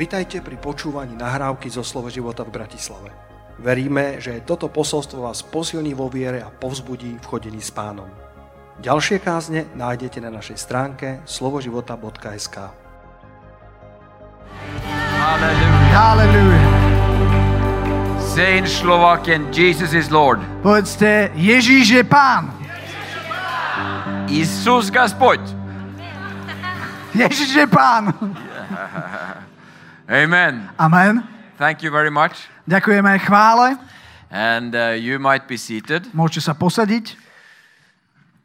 Vitajte pri počúvaní nahrávky zo Slovo života v Bratislave. Veríme, že toto posolstvo vás posilní vo viere a povzbudí v chodení s pánom. Ďalšie kázne nájdete na našej stránke slovoživota.sk Halleluja. Halleluja. Say in Slovakian, Jesus is Lord. Povedzte, Ježíš je pán. Isus Gospod. Ježíš je pán. Amen. Amen. Thank you very much. Ďakujem aj chvále. And uh, you might be seated. Môžete sa posadiť.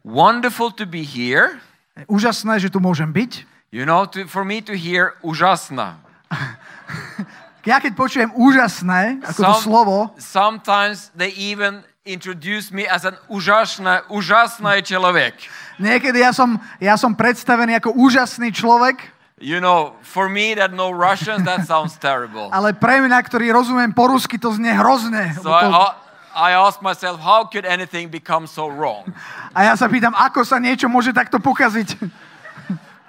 Wonderful to be here. Úžasné, že tu môžem byť. You know, to, for me to hear úžasná. ja keď počujem úžasné, ako Some, to slovo, sometimes they even introduce me as an úžasná, úžasný človek. Niekedy ja som, ja som predstavený ako úžasný človek. You know, for me that know Russian, that sounds terrible. ale pre mňa, ktorý rozumiem po rusky, to znie hrozné. So to, I, I ask myself, how could anything become so wrong? a ja sa pýtam, ako sa niečo môže takto pokaziť.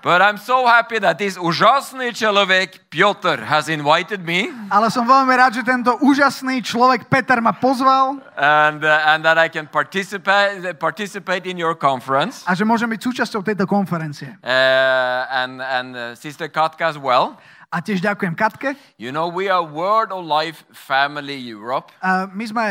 But I'm so happy that this úžasný človek Piotr has invited me. Ale som veľmi rád, že tento úžasný človek Peter ma pozval. And, uh, and that I can participate, participate in your conference. A že môžem byť súčasťou tejto konferencie. Uh, and and uh, Sister Katka as well. A tiež ďakujem Katke. You know, we are World of Life Family Europe. Uh, my sme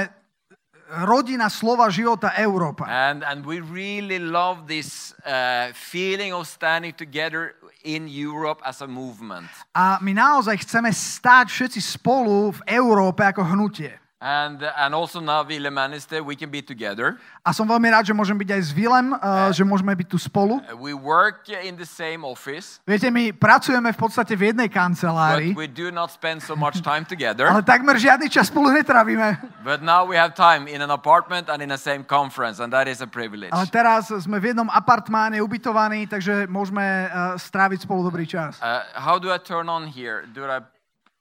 rodina slova života Európa. And, and we really love this uh, feeling of standing together in Europe as a movement. A my naozaj chceme stáť všetci spolu v Európe ako hnutie. And, and also now, Ville Manister, we can be together. A som veľmi rád, že môžem byť aj s Vilem, uh, že môžeme byť tu spolu. Uh, We work in the same office, Viete, my pracujeme v podstate v jednej but we do not spend so much time together. ale takmer žiadny čas spolu netravíme. But now we have time in an apartment and in the same conference, and that is a privilege. Ale teraz sme v jednom apartmáne ubytovaní, takže môžeme uh, stráviť spolu dobrý čas. Uh, how do I turn on here? Do I?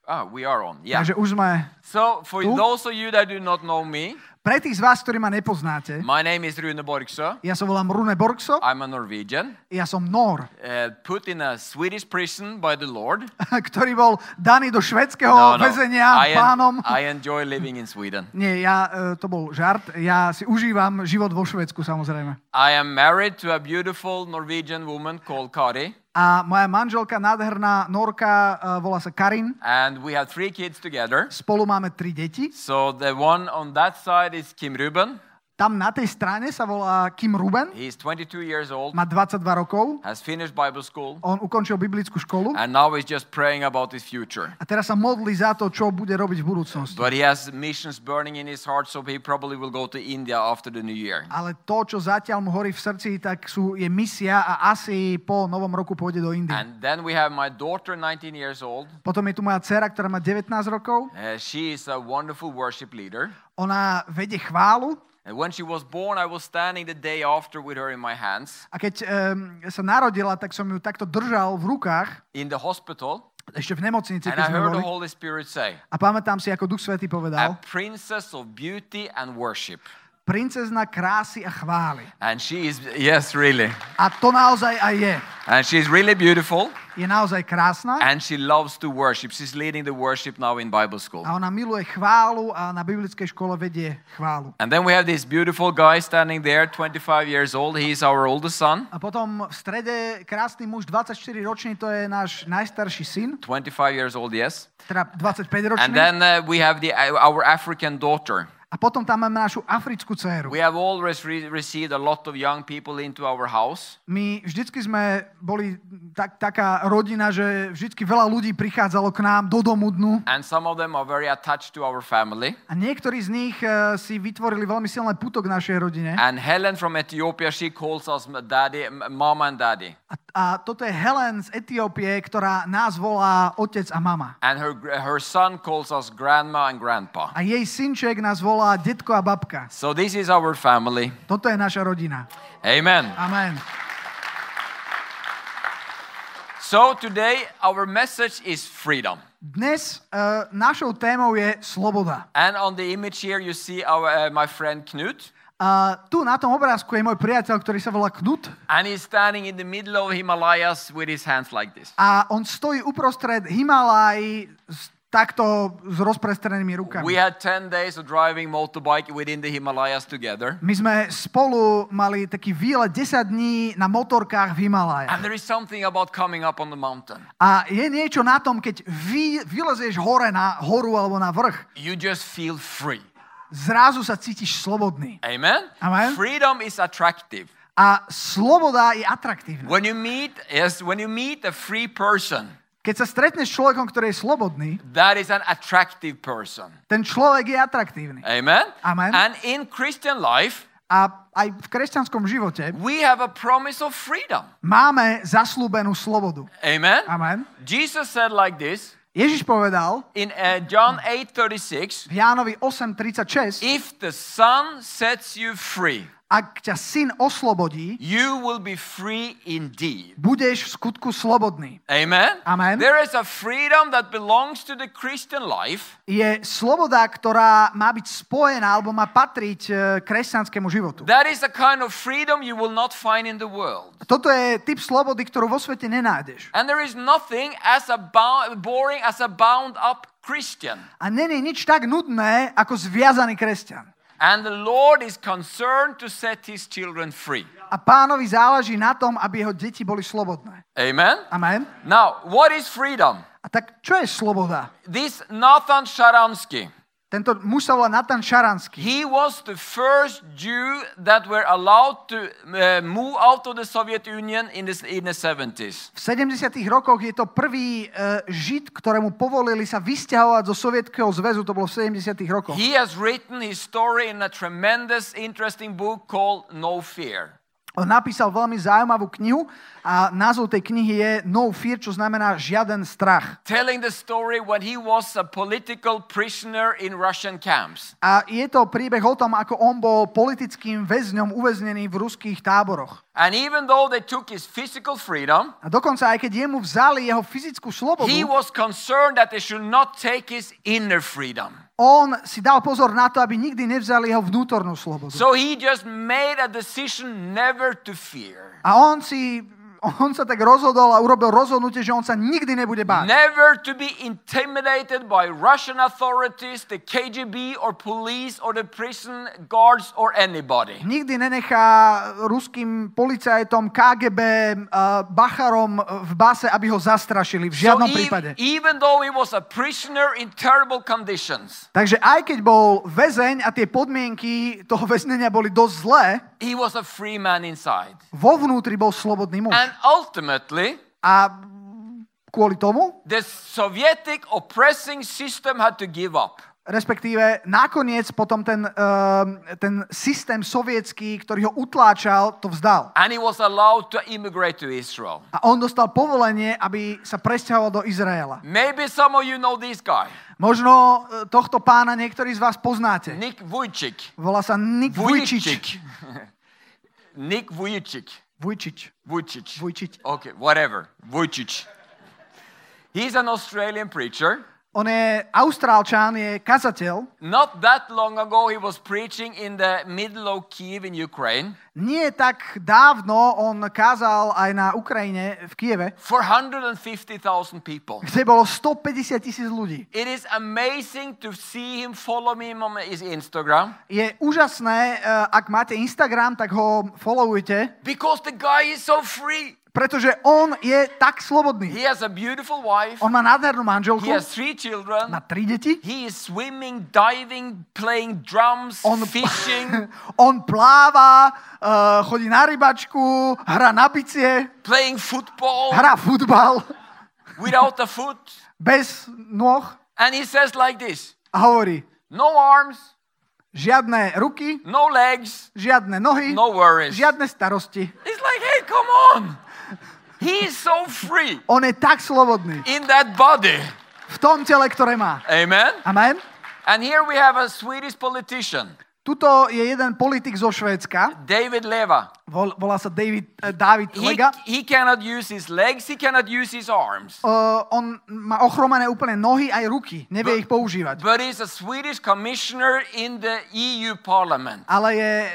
Ah, we are on. Yeah. Takže už. So for Tu? those of you that do not know me, Pre tých z vás, ktorí ma nepoznáte, my name is Rune Borgsö. ja sa volám Rune Borgso, I'm a Norwegian, ja som Nor, uh, put in a Swedish prison by the Lord. ktorý bol daný do švedského No, no. väzenia I, en- pánom. I enjoy living in Sweden. Nie, ja, e, to bol žart. Ja si užívam život vo Švedsku, samozrejme. I am married to a beautiful Norwegian woman called Kari, A moja manželka, nádherná Norka, e, volá sa Karin. and we have three kids together. Spolu máme tri deti. So the one on that side Kim Ruben. Tam na tej strane sa volá Kim Ruben. He's 22 years old, Má 22 rokov. has finished Bible school, On ukončil biblickú školu. and now he's just praying about his future. A teraz sa modlí za to, čo bude robiť v budúcnosti. But he has missions burning in his heart, so he probably will go to India after the new year. Ale to, čo zatiaľ mu horí v srdci, tak sú, je misia a asi po novom roku pôjde do Indie. And then we have my daughter, 19 years old. Potom je tu moja dcera, ktorá má 19 rokov. Uh, she is a wonderful worship leader. Ona vedie chválu. And when she was born, I was standing the day after with her in my hands A keď um, sa narodila, tak som ju takto držal v rukách, in the hospital. ešte v nemocnici, And keď I sme heard the boli. Holy Spirit say, A pamätám si, ako Duch Svetý a povedal, princess of beauty and worship. Princezna krásy a chvály. And she is, yes, really. A to naozaj aj je. And she's really beautiful. Je naozaj krásna And she loves to worship. She's leading the worship now in Bible school. a ona miluje chválu a na biblickej škole vedie chválu. And then we have this beautiful guy standing there, 25 years old. He's our oldest son, A potom v strede krásny muž, 24 ročný, to je náš najstarší syn, 25 years old, yes. teda 25 And ročný. then uh, we have the, our African daughter. A potom tam máme našu africkú dceru. We have always re- received a lot of young people into our house. My vždycky sme boli tak, taká rodina, že vždycky veľa ľudí prichádzalo k nám do domu dnu And some of them are very attached to our family. a niektorí z nich eh, si vytvorili veľmi silné puto k našej rodine. And Helen from Ethiopia, she calls us daddy, mama and daddy. A, a toto je Helen z Etiópie, ktorá nás volá otec a mama. And her, her son calls us grandma and grandpa. A jej synček nás volá detko a babka. So this is our family. Toto je naša rodina. Amen. Amen. So today our message is freedom. Dnes uh, našou témou je sloboda. And on the image here you see our, uh, my friend Knut. A tu na tom obrázku je môj priateľ, ktorý sa volá Knut And he's standing in the middle of Himalayas with his hands like this. a on stojí uprostred Himalaj s- takto s rozprestrenými rukami. We had 10 days of driving motorbike within the Himalayas together. My sme spolu mali taký výlet 10 dní na motorkách v Himalájach. And there is something about coming up on the mountain. A je niečo na tom, keď vy, vylezieš hore na horu alebo na vrch, You just feel free. zrazu sa cítiš slobodný. Amen? Amen. Freedom is attractive. A sloboda je atraktívna. When you meet, yes, when you meet a free person, Keď sa stretneš s človekom, ktorý je slobodný, that is an attractive person. ten človek je atraktívny. Amen? Amen. And in Christian life, A aj v kresťanskom živote we have a promise of freedom. máme zaslúbenú slobodu. Amen? Amen. Jesus said like this Ježiš povedal in uh, John 8:36, v Jánovi 8.36, if the Son sets you free, ak ťa syn oslobodí, you will be free indeed. budeš v skutku slobodný. Amen? Amen. There is a freedom that belongs to the Christian life Je sloboda, ktorá má byť spojená alebo má patriť e, kresťanskému životu. That is a kind of freedom you will not find in the world. Toto je typ slobody, ktorú vo svete nenájdeš. And there is nothing as a boring as a bound up Christian. A není nič tak nudné, ako zviazaný kresťan. And the Lord is concerned to set his children free. A pánovi záleží na tom, aby jeho deti boli slobodné. Amen? Amen. Now, what is freedom? A tak čo je sloboda? This Nathan Sharansky, Tento muž sa volá Natan Šaranský. he was the first Jew that were allowed to uh, move out of the Soviet Union in the, in the 70s. V 70. rokoch je to prvý uh, žid, ktorému povolili sa vysťahovať zo Sovietskeho zväzu, to bolo v 70. rokoch. He has written his story in a tremendous, interesting book called No Fear. On napísal veľmi zaujímavú knihu a názov tej knihy je No Fear, čo znamená žiaden strach. telling the story when he was a political prisoner in Russian camps. A je to príbeh o tom, ako on bol politickým väzňom uväznený v ruských táboroch. And even though they took his physical freedom, A dokonca aj keď jemu vzali jeho fyzickú slobodu, he was concerned that they should not take his inner freedom. On si dal pozor na to, aby nikdy nevzali jeho vnútornú slobodu. So he just made a decision never to fear. A on si on sa tak rozhodol a urobil rozhodnutie, že on sa nikdy nebude báť. Never to be intimidated by Russian authorities, the KGB or police or the prison guards or anybody. Nikdy nenechá ruským policajtom, KGB, uh, Bacharom v base, aby ho zastrašili. V So žiadnom ev- prípade. even though he was a prisoner in terrible conditions, Takže aj keď bol väzeň a tie podmienky toho väznenia boli dosť zlé, he was a free man inside. vo vnútri bol slobodný muž. And ultimately, A kvôli tomu, the Sovietic oppressing system had to give up. respektíve nakoniec potom ten, um, ten systém sovietský, ktorý ho utláčal, to vzdal. And he was allowed to immigrate to Israel. A on dostal povolenie, aby sa presťahoval do Izraela. Maybe some of you know this guy, Možno e, tohto pána niektorí z vás poznáte. Nick Vujicic. Volá sa Nik Vujčič. Nick Vujicic. Vujčič. Vujicic. Vujčič. Okay, whatever. Vujicic. He's an Australian preacher. On je Austrálčan, je kazateľ. Not that long ago, he was preaching in the middle of Kiev in Ukraine Nie tak dávno on kázal aj na Ukrajine, v Kieve, for 150,000 people. kde bolo 150 tisíc ľudí. It is amazing to see him follow me on his Instagram Je úžasné, e, ak máte Instagram, tak ho followujte, because the guy is so free. Pretože on je tak slobodný. He has a beautiful wife, On má nádhernú manželku, he has three children, má tri deti, he is swimming, diving, playing drums, on, fishing, on pláva, uh, chodí na rybačku, hrá na bicie, playing football. Hrá futbal. Without a foot. bez nôh And he says like this. A hovorí, no arms, žiadne ruky, no legs, žiadne nohy, no worries. žiadne starosti. It's like, hey, come on. He is so free On je tak slobodný in that body. v tom tele, ktoré má. Amen. Amen. And here we have a Swedish politician, Tuto je jeden politik zo Švédska, David Leva. Vol, volá sa David, uh, David He, Lega. he cannot use his legs, he cannot use his arms. Uh, on má ochromené úplne nohy aj ruky. Nevie ich používať. But he's a Swedish commissioner in the EU Parliament. Ale je e-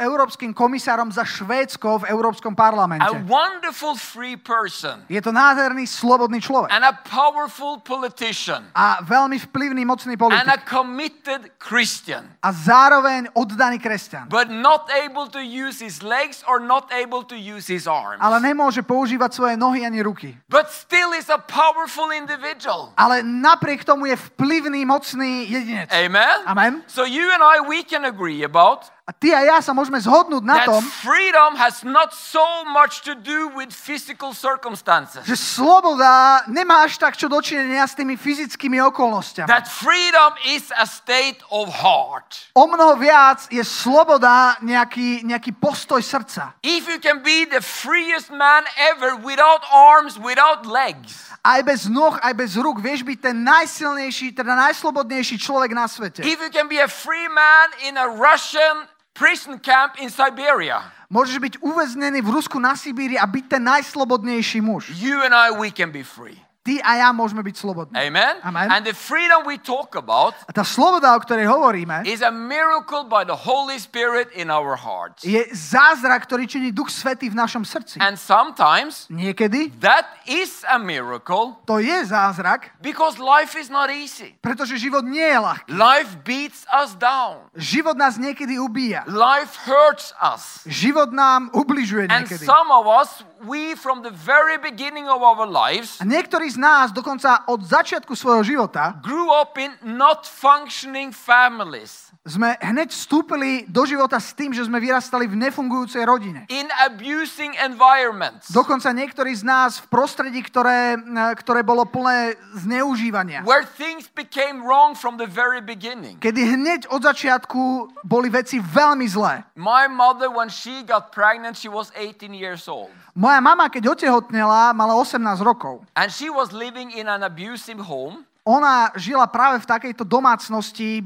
európskym komisárom za Švédsko v Európskom parlamente. A wonderful free person Je to nádherný, slobodný človek. and a powerful politician A veľmi vplyvný, mocný and a politik. committed Christian. A zároveň oddaný kresťan. But not able to use his legs or not able to use his arms. Ale nemôže používať svoje nohy ani ruky. But still is a powerful individual. Ale napriek tomu je vplyvný, mocný jedinec. Amen? Amen. So you and I, we can agree about A ty a ja sa môžeme zhodnúť na tom, freedom has not so much to do with physical circumstances. že sloboda nemá až tak čo dočinenia s tými fyzickými okolnostiami. That freedom is a state of heart. O mnoho viac je sloboda nejaký, nejaký postoj srdca. If you can be the freest man ever without arms, without legs, Aj bez nôh, aj bez rúk vieš byť ten najsilnejší, teda najslobodnejší človek na svete. if you can be a free man in a Russian prison camp in Siberia, Môžeš byť uväznený v Rusku na Sibíri a byť ten najslobodnejší muž. you and I, we can be free. Ty a ja môžeme byť slobodní. Amen? Amen. And the freedom we talk about A tá sloboda, o ktorej hovoríme, is a miracle by the Holy Spirit in our hearts. je zázrak, ktorý činí Duch Svetý v našom srdci. And sometimes Niekedy that is a miracle to je zázrak, because life is not easy. pretože život nie je ľahký. Life beats us down. Život nás niekedy ubíja. Life hurts us. Život nám ubližuje And niekedy. some of us, we from the very beginning of our lives, A niektorí z nás dokonca od začiatku svojho života grew up in not functioning families, sme hneď vstúpili do života s tým, že sme vyrastali v nefungujúcej rodine. in abusing environments, Dokonca niektorí z nás v prostredí, ktoré, e, ktoré bolo plné zneužívania. where things became wrong from the very beginning. Kedy hneď od začiatku boli veci veľmi zlé. My mother, when she got pregnant, she was 18 years old. Moja mama, keď otehotnela, mala 18 rokov. And she was living in an abusive home. Ona žila práve v takejto domácnosti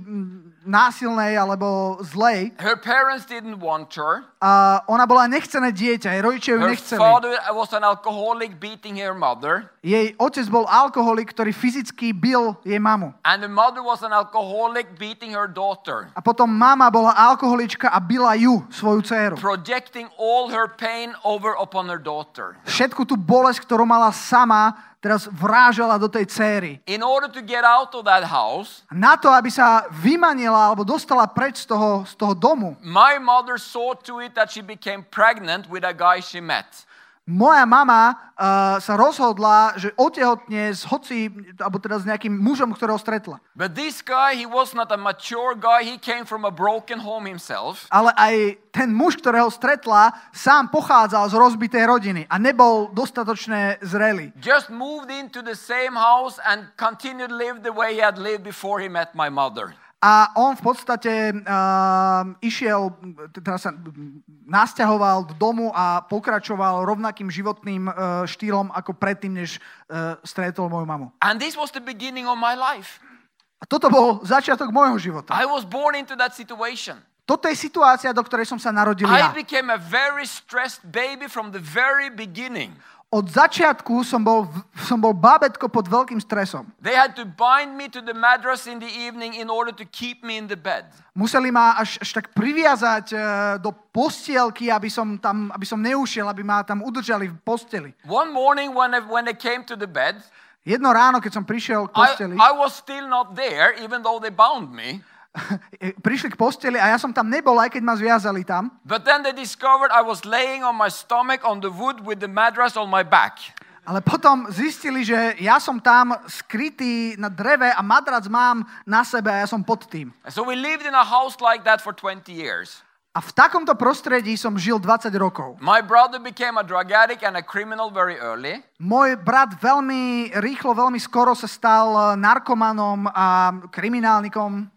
násilnej alebo zlej. Her parents didn't want her. A ona bola nechcené dieťa, jej rodičia ju Her nechceli. father was an alcoholic beating her mother. Jej otec bol alkoholik, ktorý fyzicky bil jej mamu. And the mother was an alcoholic beating her daughter, A potom mama bola alkoholička a bila ju, svoju dceru. projecting all her pain over upon her daughter. Všetku tú bolesť, ktorú mala sama, teraz vrážala do tej céry. In order to get out of that house, Na to, aby sa vymanila alebo dostala preč z toho, z toho domu, my mother saw to it that she became pregnant with a guy she met. Moja mama uh, sa rozhodla, že otehotne s hoci, alebo teda s nejakým mužom, ktorého stretla. But this guy, he was not a mature guy. He came from a broken home himself. Ale aj ten muž, ktorého stretla, sám pochádzal z rozbitej rodiny a nebol dostatočne zrelý. Just moved into the same house and continued to live the way he had lived before he met my mother. A on v podstate uh, išiel, teda sa nasťahoval do domu a pokračoval rovnakým životným uh, štýlom ako predtým, než uh, stretol moju mamu. And this was the beginning of my life. A toto bol začiatok môjho života. I was born into that situation. Toto je situácia, do ktorej som sa narodil ja. I became a very stressed baby from the very beginning. Od začiatku som bol, som bol bábetko pod veľkým stresom. They had to bind me to the mattress in the evening in order to keep me in the bed. Museli ma až, až tak priviazať uh, do postielky, aby som, tam, aby som neušiel, aby ma tam udržali v posteli. One morning when I, when I came to the bed, Jedno ráno, keď som prišiel k I, posteli, I was still not there, even though they bound me. prišli k posteli a ja som tam nebol, aj keď ma zviazali tam. But then they discovered I was laying on my stomach on the wood with the mattress on my back. Ale potom zistili, že ja som tam skrytý na dreve a madrac mám na sebe a ja som pod tým. And so we lived in a house like that for 20 years. A v takomto prostredí som žil 20 rokov. My brother became a drug addict and a criminal very early. Môj brat veľmi rýchlo, veľmi skoro sa stal narkomanom a kriminálnikom.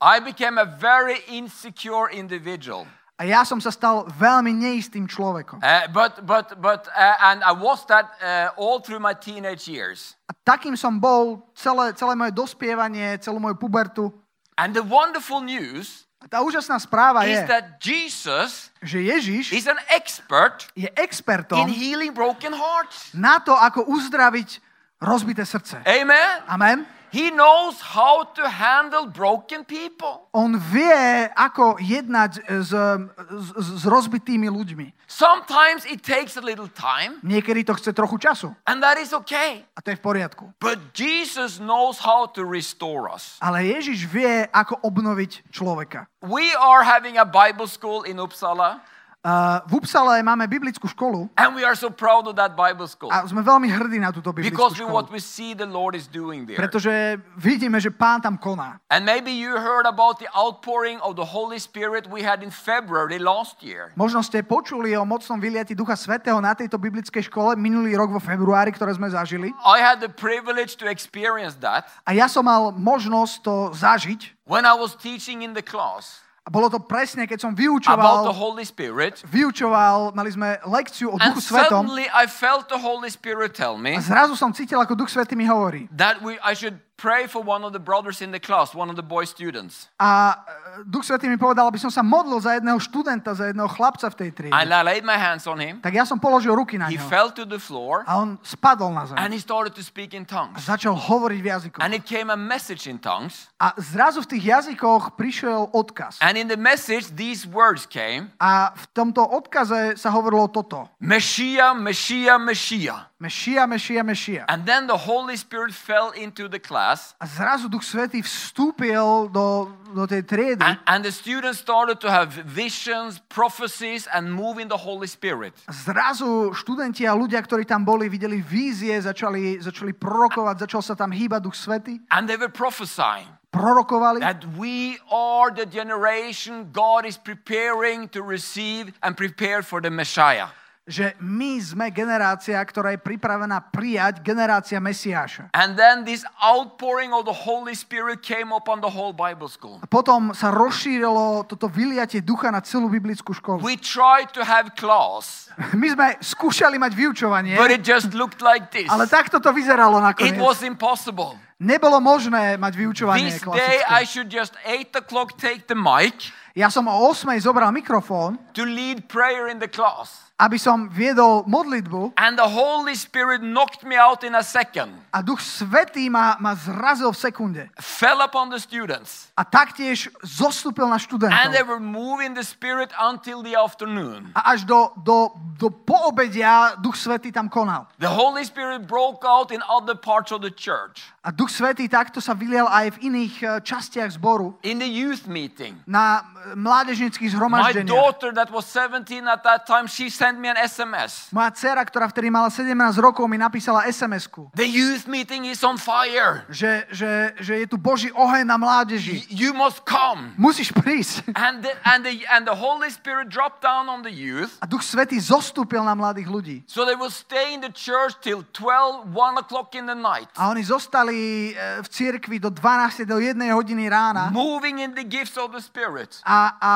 I became a very insecure individual. A ja som sa stal veľmi neistým človekom. Uh, but, but, but, uh, and I was that uh, all through my teenage years. A takým som bol celé, celé moje dospievanie, celú moju pubertu. And the wonderful news A tá úžasná správa is je, that Jesus že Ježiš is an expert je in expertom healing broken hearts. na to, ako uzdraviť rozbité srdce. Amen. Amen. He knows how to handle broken people. On vie, ako jednať s, s, s rozbitými ľuďmi. Sometimes it takes a little time, Niekedy to chce trochu času and that is okay. a to je v poriadku. But Jesus knows how to restore us. Ale Ježiš vie, ako obnoviť človeka. We are having a Bible school in Uppsala, Uh, v Upsale máme biblickú školu and we are so proud of that Bible school a sme veľmi hrdí na túto biblickú because školu. what we see the Lord is doing there. Pretože vidíme, že pán tam koná. And maybe you heard about the outpouring of the Holy Spirit we had in February last year. Možno ste počuli o mocnom vyliati Ducha Svetého na tejto biblickej škole minulý rok vo februári, ktoré sme zažili. I had the privilege to experience that A ja som mal možnosť to zažiť. when I was teaching in the class A bolo to presne, keď som about the vyučoval, Holy Spirit. vyučoval mali sme lekciu o Duchu Svetom I felt the Holy Spirit tell me a zrazu som cítil, ako Duch Svetý mi hovorí. that we, I should pray for one of the brothers in the class, one of the boy students. A Duch Svetý mi povedal, aby som sa modlil za jedného študenta, za jedného chlapca v tej triede. And I laid my hands on him. Tak ja som položil ruky na He neho. fell to the floor A on spadol na zem. and he started to speak in A tongues. začal hovoriť v jazykoch. And it came a message in tongues. A zrazu v tých jazykoch prišiel odkaz. And in the message, these words came A v tomto odkaze sa hovorilo toto. Messiah, Messiah, Messiah. Mešia, Mešia, Mešia. And then the Holy Spirit fell into the class. A zrazu Duch Svetý vstúpil do, do tej triedy And, and the students started to have visions, prophecies, and move in the Holy Spirit. zrazu študenti a ľudia, ktorí tam boli, videli vízie, začali, začali prorokovať, začal sa tam hýbať Duch Svetý, And they were prophesying prorokovali, that we are the generation God is preparing to receive and prepare for the Messiah. Že my sme generácia, ktorá je pripravená prijať generácia Mesiáša. And then this outpouring of the Holy Spirit came upon the whole Bible school. A potom sa rozšírilo toto vyliatie ducha na celú biblickú školu. We tried to have class, My sme skúšali mať vyučovanie, but it just looked like this. ale takto to vyzeralo It nakoniec. was impossible. Nebolo možné mať vyučovanie This day I klasické. should just 8 o'clock take the mic Ja som o 8 zobral mikrofón, to lead prayer in the class. Aby som viedol modlitbu And the Holy Spirit knocked me out in a second, a Duch Svetý ma, ma zrazil v sekunde. fell upon the students, A taktiež zostúpil na and they študentov. were moving the Spirit until the afternoon. A až do, do, do poobedia Duch Svetý tam konal. The Holy Spirit broke out in other parts of the church, A Duch Svetý takto sa vylial aj v iných eh, častiach zboru, in the youth meeting. na eh, mládežnických My zhromaždeniach. daughter, that was 17 at that time, she sent me an SMS. Moja dcera, ktorá vtedy mala 17 rokov, mi napísala SMS-ku, The youth meeting is on fire. že, že, že je tu Boží oheň na mládeži. You must come. Musíš prísť. And the, and, the, and the Holy Spirit dropped down on the youth. A Duch Svetý zostúpil na mladých ľudí. So they will stay in the church till 12, 1 o'clock in the night, A oni zostali eh, v cirkvi do 12. do 1 hodiny rána moving in the gifts of the Spirit. a, a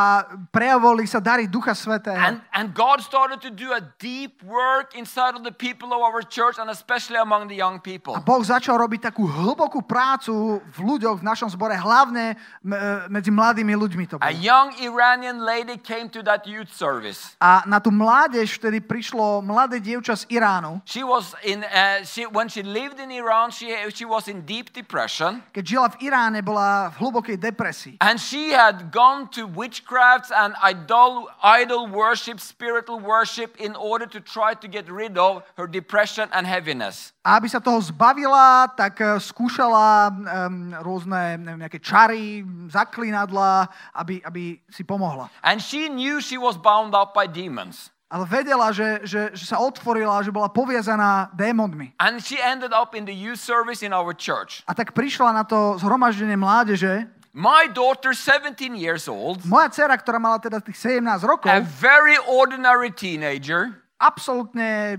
prejavovali sa dary Ducha Svetého. And, and God started to do a deep work inside of the people of our church and especially among the young people. A Boh začal robiť takú hlbokú prácu v ľuďoch v našom zbore, hlavne e, medzi mladými ľuďmi to A bolo. young Iranian lady came to that youth service. A na tú mládež vtedy prišlo mladé dievča z Iránu. She was in, uh, she, when she lived in Iran, she, she was in deep depression. Keď žila v Iráne, bola v hlbokej depresii. And she had gone to witchcrafts and idol, idol worship, spiritual worship in order to try to get rid of her depression and heaviness. A aby sa toho zbavila, tak e, skúšala um, rôzne neviem, nejaké čary, zaklinadla, aby, aby si pomohla. And she knew she was bound up by demons. Ale vedela, že, že, že sa otvorila, že bola poviazaná démonmi. And she ended up in the youth service in our church. A tak prišla na to zhromaždenie mládeže. My daughter, 17 years old, Moja dcera, ktorá mala teda tých 17 rokov, a very ordinary teenager, absolútne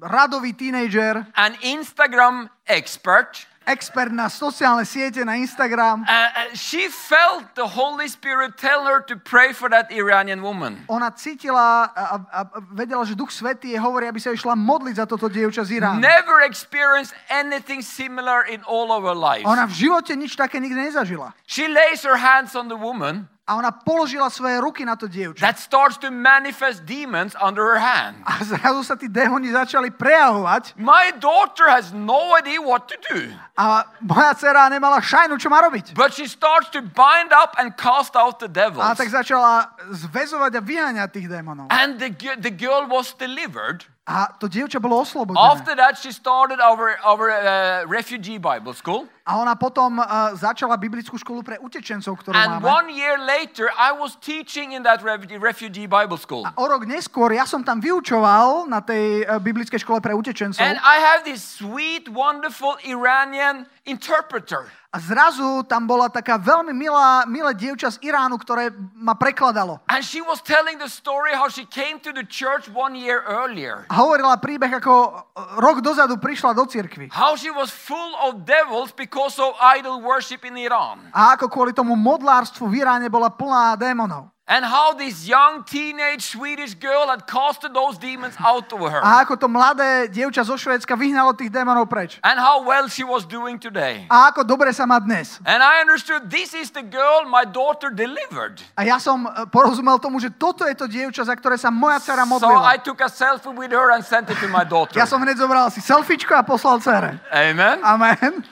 radový tínejdžer, an Instagram expert, expert na sociálne siete, na Instagram. uh, uh, she felt the Holy Spirit tell her to pray for that Iranian woman. Ona cítila a, a, vedela, že Duch Svetý jej hovorí, aby sa išla modliť za toto dievča z Iránu. Never experienced anything similar in all of her life. Ona v živote nič také nikdy nezažila. She lays her hands on the woman, A ona položila svoje ruky na to dievča. that starts to manifest demons under her hand. A zrazu sa tí démoni začali prejavovať My daughter has no idea what to do, a moja dcera nemala šajnu, čo má robiť. but she starts to bind up and cast out the devils. A tak začala zväzovať a vyháňať tých démonov. And the, the girl was delivered. A to dievča bolo oslobodené. After that, she started our, our uh, refugee Bible school. A ona potom uh, začala biblickú školu pre utečencov, ktorú And máme. one year later, I was teaching in that refugee, Bible school. A o rok neskôr ja som tam vyučoval na tej uh, biblickej škole pre utečencov. And I have this sweet, wonderful Iranian interpreter. A zrazu tam bola taká veľmi milá, milé dievča z Iránu, ktoré ma prekladalo. And she was telling the story how she came to the church one year earlier. A hovorila príbeh, ako uh, rok dozadu prišla do cirkvi. How she was full of devils because of idol worship in Iran. A ako kvôli tomu modlárstvu v Iráne bola plná démonov. And how this young teenage Swedish girl had casted those demons out of her. A ako to mladé dievča zo Švédska vyhnalo tých démonov preč. And how well she was doing today. A ako dobre sa má dnes. And I understood this is the girl my daughter delivered. A ja som uh, porozumel tomu, že toto je to dievča, za ktoré sa moja dcera So modlila. I took a selfie with her and sent it to my daughter. Ja som hneď zobral si selfiečko a poslal dcere. Amen. Amen.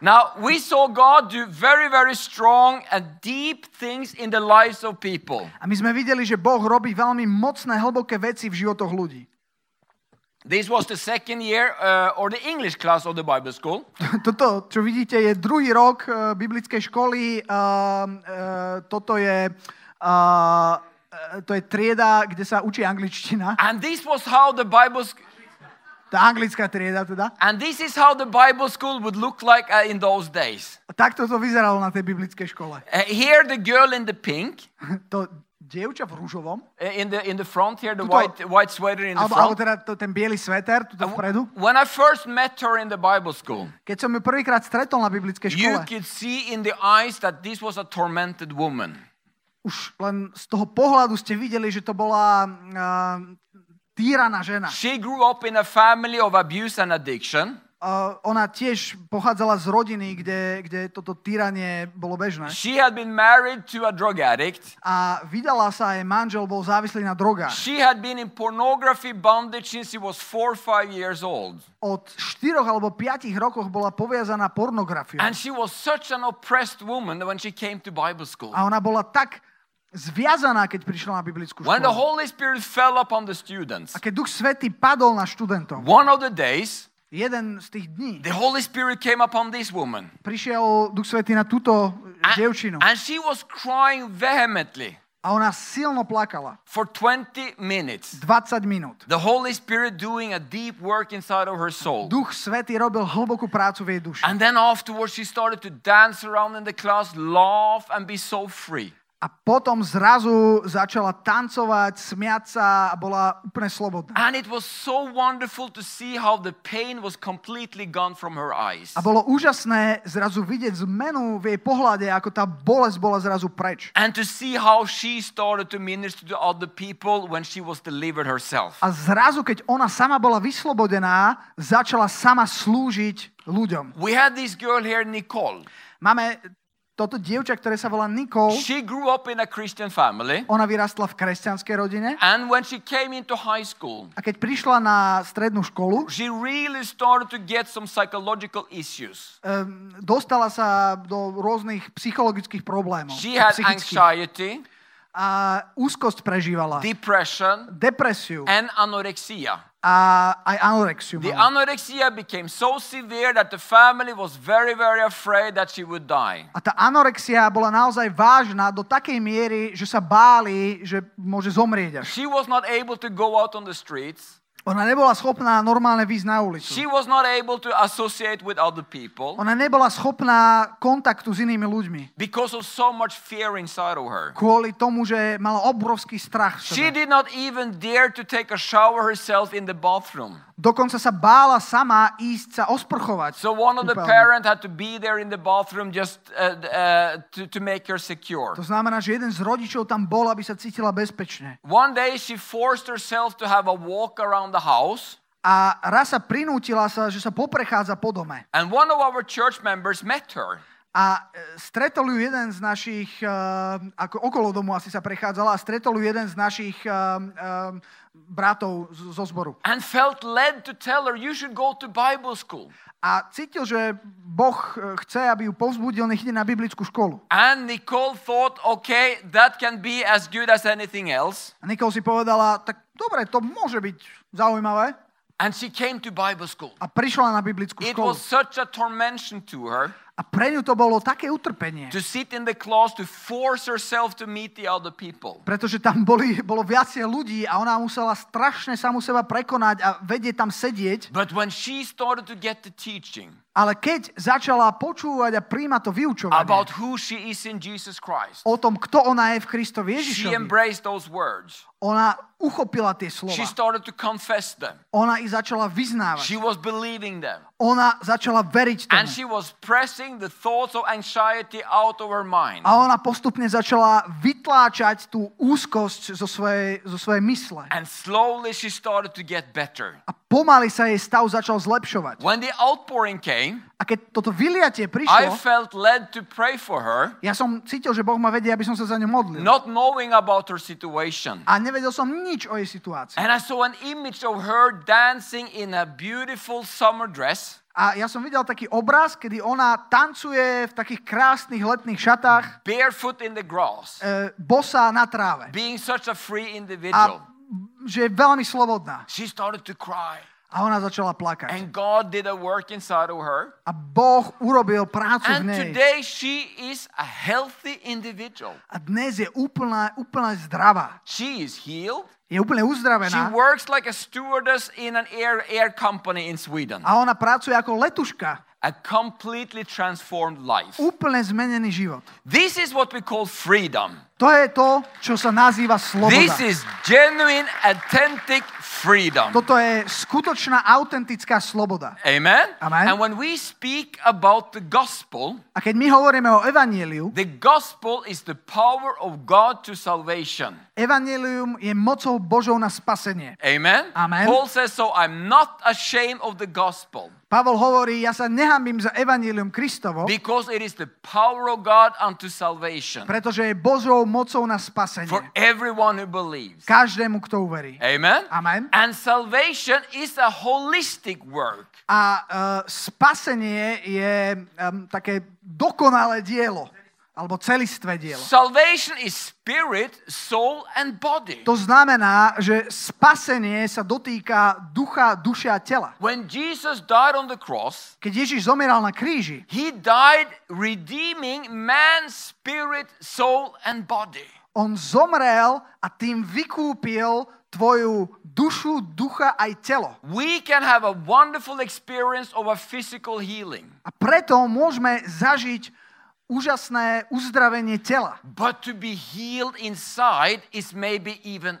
Now, we saw God do very, very strong and deep things in the lives of people. A my sme videli, že Boh robí veľmi mocné, hlboké veci v životoch ľudí. This was the second year uh, or the English class of the Bible school. Toto, čo vidíte, je druhý rok uh, biblickej školy. Uh, uh, toto je, uh, uh, to je trieda, kde sa učí angličtina. And this was how the Bible Tá anglická trieda teda. and this is how the Bible school would look like uh, in those days. A takto to vyzeralo na tej biblickej škole. Uh, here the girl in the pink, To dievča v rúžovom, uh, in the in the front here the Tuto- white white sweater in the alebo, alebo front. teda to, ten biely sveter, tuto vpredu. When I first met her in the Bible school, Keď som ju prvýkrát stretol na biblickej you škole, could see in the eyes that this was a tormented woman. už len z toho pohľadu ste videli, že to bola uh, týraná žena. She grew up in a family of abuse and addiction. Uh, ona tiež pochádzala z rodiny, kde, kde toto týranie bolo bežné. She had been married to a drug addict. A vydala sa, jej manžel bol závislý na drogách. She had been in pornography bondage since she was four or five years old. Od 4 alebo 5 rokoch bola poviazaná pornografiou. And she was such an oppressed woman when she came to Bible school. A ona bola tak zviazaná, keď prišla na biblickú When the. Holy Spirit fell upon the students, A keď Duch Svetý padol na študentov, one of the days, jeden z tých dní the Holy Spirit came upon this woman. prišiel Duch Svetý na túto And, dievčinu. and she was crying vehemently A ona silno plakala. for 20 minutes. 20 minút. The Holy Spirit doing a deep work inside of her soul. Duch Svetý robil hlbokú prácu v jej duši. And then afterwards, she started to dance around in the class, laugh, and be so free. A potom zrazu začala tancovať, smiať sa a bola úplne slobodná. And it was so wonderful to see how the pain was completely gone from her eyes. A bolo úžasné zrazu vidieť zmenu v jej pohľade, ako tá bolesť bola zrazu preč. And to see how she started to minister to other people when she was delivered herself. A zrazu, keď ona sama bola vyslobodená, začala sama slúžiť ľuďom. We had this girl here, Nicole. Máme toto dievča, ktoré sa volá Nicole. She grew up in a Christian family. Ona vyrastla v kresťanskej rodine. And when she came into high school, A keď prišla na strednú školu, she really started to get some psychological issues. um, dostala sa do rôznych psychologických problémov. She had anxiety, A úzkosť prežívala. depression, Depresiu. and anorexia. Aj anorexiu The anorexia became so severe that the family was very, very afraid that she would die. A tá anorexia bola naozaj vážna do takej miery, že sa báli, že môže zomrieť. She was not able to go out on the streets. Ona nebola schopná normálne výjsť na ulicu. She was not able to associate with other people Ona nebola schopná kontaktu s inými ľuďmi. because of so much fear inside of her. Kvôli tomu, že mala obrovský strach She did not even dare to take a shower herself in the bathroom. Dokonca sa bála sama ísť sa osprchovať. So one of the parents had to be there in the bathroom just uh, uh, to, to make her secure. To znamená, že jeden z rodičov tam bol, aby sa cítila bezpečne. One day she forced herself to have a walk around the house. A raz sa prinútila sa, že sa poprechádza po dome. And one of our church members met her. A e, stretol ju jeden z našich, uh, ako okolo domu asi sa prechádzala, a stretol ju jeden z našich uh, uh, bratov zo zboru. and felt led to tell her, You should go to Bible school. A cítil, že Boh e, chce, aby ju povzbudil, nech ide na biblickú školu. And Nicole thought, Okay, that can be as good as anything else. A Nikol si povedala, tak dobre, to môže byť zaujímavé. And she came to Bible school. A prišla na biblickú It školu. was such a tormention to her A pre ňu to bolo také utrpenie, to sit in the class to force herself to meet the other people. pretože tam boli, bolo viacej ľudí a ona musela strašne samu seba prekonať a vedieť tam sedieť. But when she started to get the teaching Ale keď začala počúvať a príjmať to vyučovanie about who she is in Jesus Christ, o tom, kto ona je v Kristovi she Ježišovi, embraced those words. Ona uchopila tie She slova. started to confess them. Ona ich začala vyznávať. She was believing them. Ona začala veriť And tomu. she was pressing the thoughts of anxiety out of her mind. A ona postupne začala vytláčať tú úzkosť zo svojej, zo svojej mysle. And slowly she started to get better. A pomaly sa jej stav začal zlepšovať. When the outpouring came, A keď toto vyliatie I prišlo, felt led to pray for her, ja som cítil, že Boh ma vedie, aby som sa za ňu modlil. not knowing about her situation. A nevedel som nič o jej situácii. And I saw an image of her dancing in a beautiful summer dress. A ja som videl taký obraz, kedy ona tancuje v takých krásnych letných šatách, barefoot in the grass, e, bosa na tráve. being such a free A individual. že je veľmi slobodná. She started to cry. A ona začala plakať. And God did a work inside of her. A Boh urobil prácu v And nej. today she is a healthy individual. A dnes je úplne, úplne zdravá. She is healed. Je úplne She uzdravená. works like a stewardess in an air, air company in Sweden. A ona pracuje ako letuška. A completely transformed life. Úplne zmenený život. This is what we call freedom. To je to, čo sa nazýva sloboda. This is genuine, authentic freedom. Toto je skutočná, autentická sloboda. Amen? Amen. And when we speak about the gospel, A keď my hovoríme o evaníliu, the gospel is the power of God to salvation. evanílium je mocou Božou na spasenie. Amen? Amen. Paul says, So I'm not ashamed of the gospel Pavol hovorí, ja sa nehambím za evanílium Kristovo, because it is the power of God unto salvation pretože je Božou mocou na spasenie. for everyone who believes. Každému, kto uverí. Amen? Amen. And salvation is a holistic work. A uh, spasenie je um, také dokonalé dielo, alebo celistvé dielo. Salvation is spirit, soul, and body. To znamená, že spasenie sa dotýka ducha, duše a tela. When Jesus died on the cross, Keď Ježiš zomieral na kríži, he died redeeming man's spirit, soul, and body. on zomrel a tým vykúpil tvoju dušu, ducha aj telo. We can have a wonderful experience of a physical healing, A preto môžeme zažiť úžasné uzdravenie tela. but to be healed inside is maybe even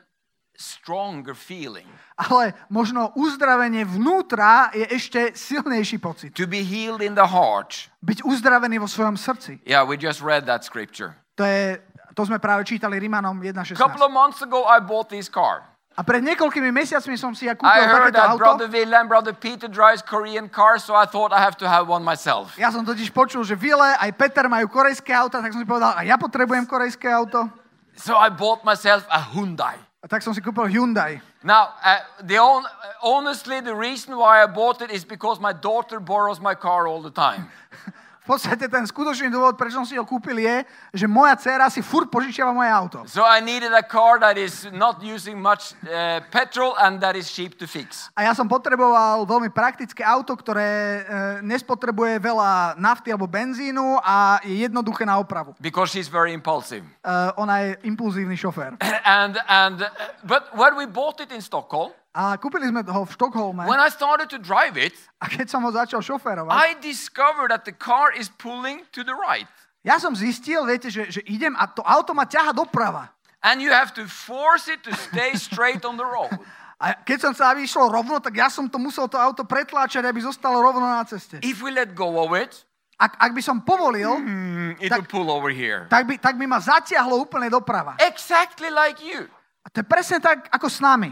stronger feeling. Ale možno uzdravenie vnútra je ešte silnejší pocit. To be healed in the heart. Byť uzdravený vo svojom srdci. Yeah, we just read that scripture. To, je, to sme práve čítali Rimanom A 1.16. couple of months ago, I bought this car. A pred niekoľkými mesiacmi som si ja I kúpil heard takéto that auto. Brother Ville and Brother Peter drives Korean cars, so I thought I have to have one myself. Ja som totiž počul, že Vile aj Peter majú korejské auta, tak som si povedal, a ja potrebujem korejské auto. So I bought myself a Hyundai. A tak som si kúpil Hyundai. Now, uh, the on, honestly, the reason why I bought it is because my daughter borrows my car all the time. V podstate ten skutočný dôvod, prečo som si ho kúpil je, že moja dcéra si furt požičiava moje auto. So I needed a car that is not using much uh, petrol and that is cheap to fix. A ja som potreboval veľmi praktické auto, ktoré e, nespotrebuje veľa nafty alebo benzínu a je jednoduché na opravu. Because she's very impulsive. E, ona je impulzívny šofér. And, and, uh, but when we bought it in Stockholm, A kúpili sme ho v Štokholme when I started to drive it, a keď som ho začal šoférovať, I discovered that the car is pulling to the right. ja som zistil, viete, že, že idem a to auto ma ťaha doprava. And you have to force it to stay straight on the road. A keď som sa aby išlo rovno, tak ja som to musel to auto pretláčať, aby zostalo rovno na ceste. If we let go of it, Ak, ak by som povolil, mm, it Tak- will pull over here. tak by, tak by ma zatiahlo úplne doprava. Exactly like you. A to je presne tak, ako s nami.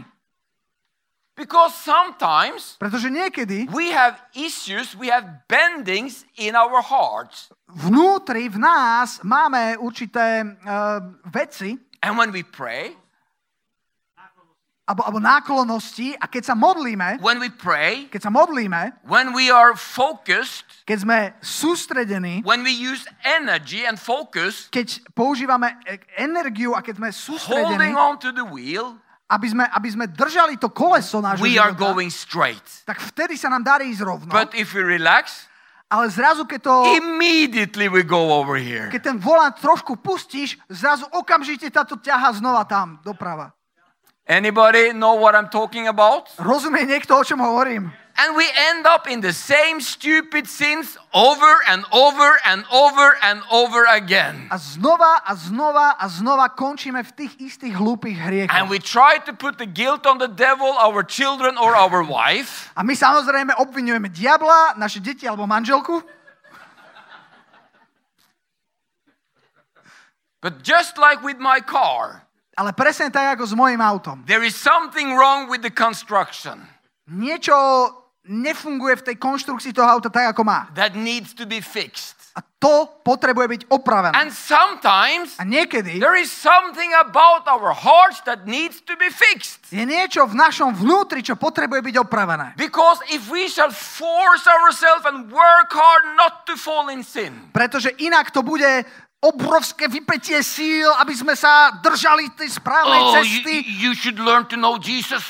Because sometimes Pretože niekedy we have issues, we have bendings in our hearts. vnútri v nás máme určité uh, veci, And when we pray, alebo, alebo náklonosti a keď sa modlíme, when we pray, keď sa modlíme, when we are focused, keď sme sústredení, when we use energy and focus, keď používame e- energiu a keď sme sústredení, holding on to the wheel, aby sme, aby sme držali to koleso nášho we are going straight. tak vtedy sa nám darí ísť rovno. But if we relax, Ale zrazu, keď to... immediately we go over here. Keď ten volant trošku pustíš, zrazu okamžite táto ťaha znova tam, doprava. Anybody know what I'm talking about? Rozumie niekto, o čom hovorím? And we end up in the same stupid sins over and over and over and over again. A znova a znova a znova končíme v tých istých hlúpých And hriechoch. we try to put the guilt on the devil, our children, or our wife. A my samozrejme obvinujeme diabla, naše deti alebo manželku. But just like with my car, Ale presne tak ako s mojim autom. there is something wrong with the construction Niečo nefunguje v tej konštrukcii toho auta tak, ako má. that needs to be fixed. A to potrebuje byť opravené. And sometimes A niekedy there is something about our hearts that needs to be fixed. je niečo v našom vnútri, čo potrebuje byť opravené. Because if we shall force ourselves and work hard not to fall in sin, Pretože inak to bude obrovské vypetie síl, aby sme sa držali tej správnej oh, you, cesty. you should learn to know Jesus.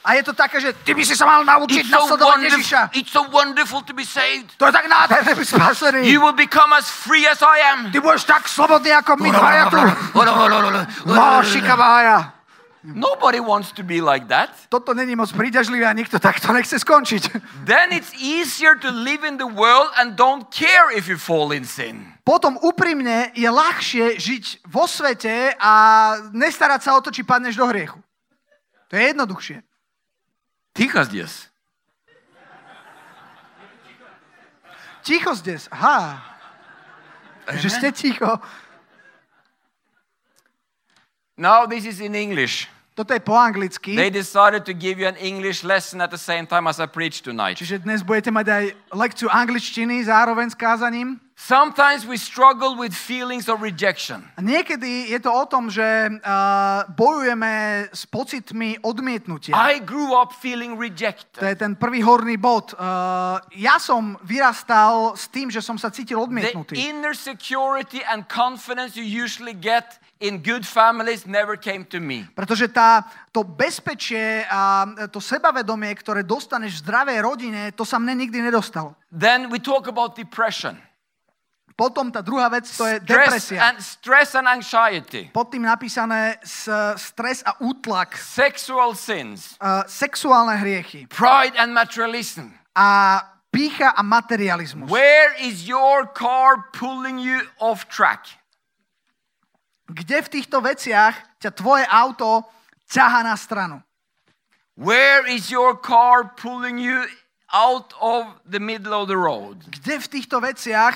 A je to také, že ty by si sa mal naučiť It's nasledovať Ježiša. it's so wonderful to be saved. To je tak nádherné byť spasený. You will become as free as I am. Ty budeš tak slobodný ako my dvaja tu. No, šikavája. Nobody wants to be like that. Toto není moc príťažlivé a nikto takto nechce skončiť. Then it's easier to live in the world and don't care if you fall in sin. Potom úprimne je ľahšie žiť vo svete a nestarať sa o to, či padneš do hriechu. To je jednoduchšie. Chicos 10. Chicos 10. Aha. Just Juste Chico. Now this is in English. Toto je po anglicky. They decided to give you an English lesson at the same time as I preach tonight. Čiže dnes budete mať aj lekciu angličtiny zároveň s kázaním. Sometimes we struggle with feelings of rejection. Niekedy je to o tom, že uh, bojujeme s pocitmi odmietnutia. I grew up feeling To rejected. je ten prvý horný bod. Uh, ja som vyrastal s tým, že som sa cítil The odmietnutý. inner security and confidence you usually get in good families never came to me. Pretože tá, to bezpečie a to sebavedomie, ktoré dostaneš v zdravej rodine, to sa mne nikdy nedostalo. Then we talk about depression. Potom tá druhá vec, to je Stress depresia. and, stress and anxiety. Pod tým napísané stres a útlak, Sexual sins. uh, sexuálne hriechy Pride and materialism. a pícha a materializmus. Where is your car pulling you off track? Kde v týchto veciach ťa tvoje auto ťaha na stranu? Where is your car pulling you out of the middle of the road? Kde v týchto veciach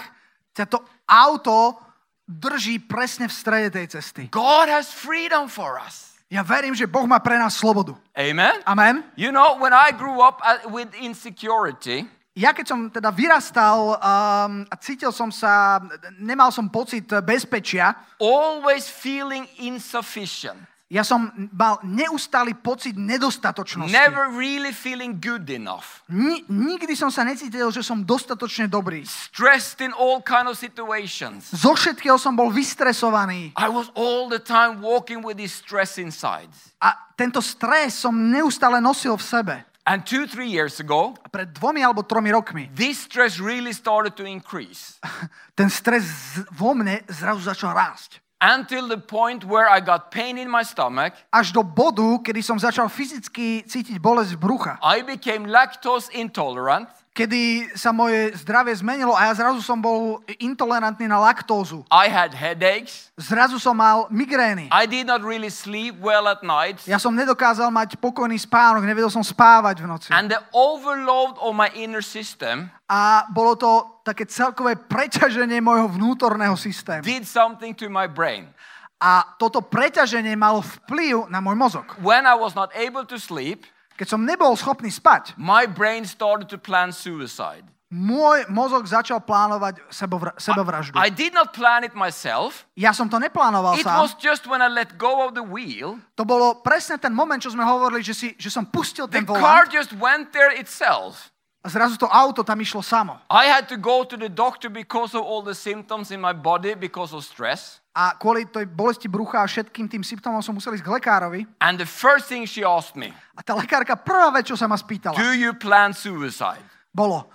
ťa to auto drží presne v strede tej cesty? God has freedom for us. Ja verím, že Boh má pre nás slobodu. Amen. Amen. You know, when I grew up uh, with insecurity, Ja keď som teda vyrastal um, a cítil som sa, nemal som pocit bezpečia, always feeling insufficient, ja som mal neustály pocit nedostatočnosti. never really feeling good enough, Ni- nikdy som sa necítil, že som dostatočne dobrý. stressed in all kind of situations. Zo všetkého som bol vystresovaný I was all the time walking with this stress inside. a tento stres som neustále nosil v sebe. And two, three years ago, pred dvomi alebo tromi rokmi this stress really started to increase ten stres vo mne zrazu začal rásť. until the point where I got pain in my stomach. Až do bodu, kedy som začal fyzicky cítiť bolesť brucha. I became lactose intolerant. Kedy sa moje zdravie zmenilo a ja zrazu som bol intolerantný na laktózu. I had headaches. Zrazu som mal migrény. I did not really sleep well at night. Ja som nedokázal mať pokojný spánok, nevedel som spávať v noci. And the overload of my inner system A bolo to také celkové preťaženie môjho vnútorného systému. did something to my brain. A toto preťaženie malo vplyv na môj mozog. When I was not able to sleep, Keď som nebol schopný spať, my brain started to plan suicide. môj mozog začal plánovať sebovra- sebevraždu. I did not plan it myself. Ja som to neplánoval It sám. was just when I let go of the wheel, To bolo presne ten moment, čo sme hovorili, že, si, že som pustil the ten car volant just went there itself. a zrazu to auto tam išlo samo. I had to go to the doctor because of all the symptoms in my body because of stress. A kvôli tej bolesti brucha a všetkým tým symptómom som musel ísť k lekárovi. And the first thing she asked me, A tá lekárka prvá vec, čo sa ma spýtala, Do you plan suicide? bolo,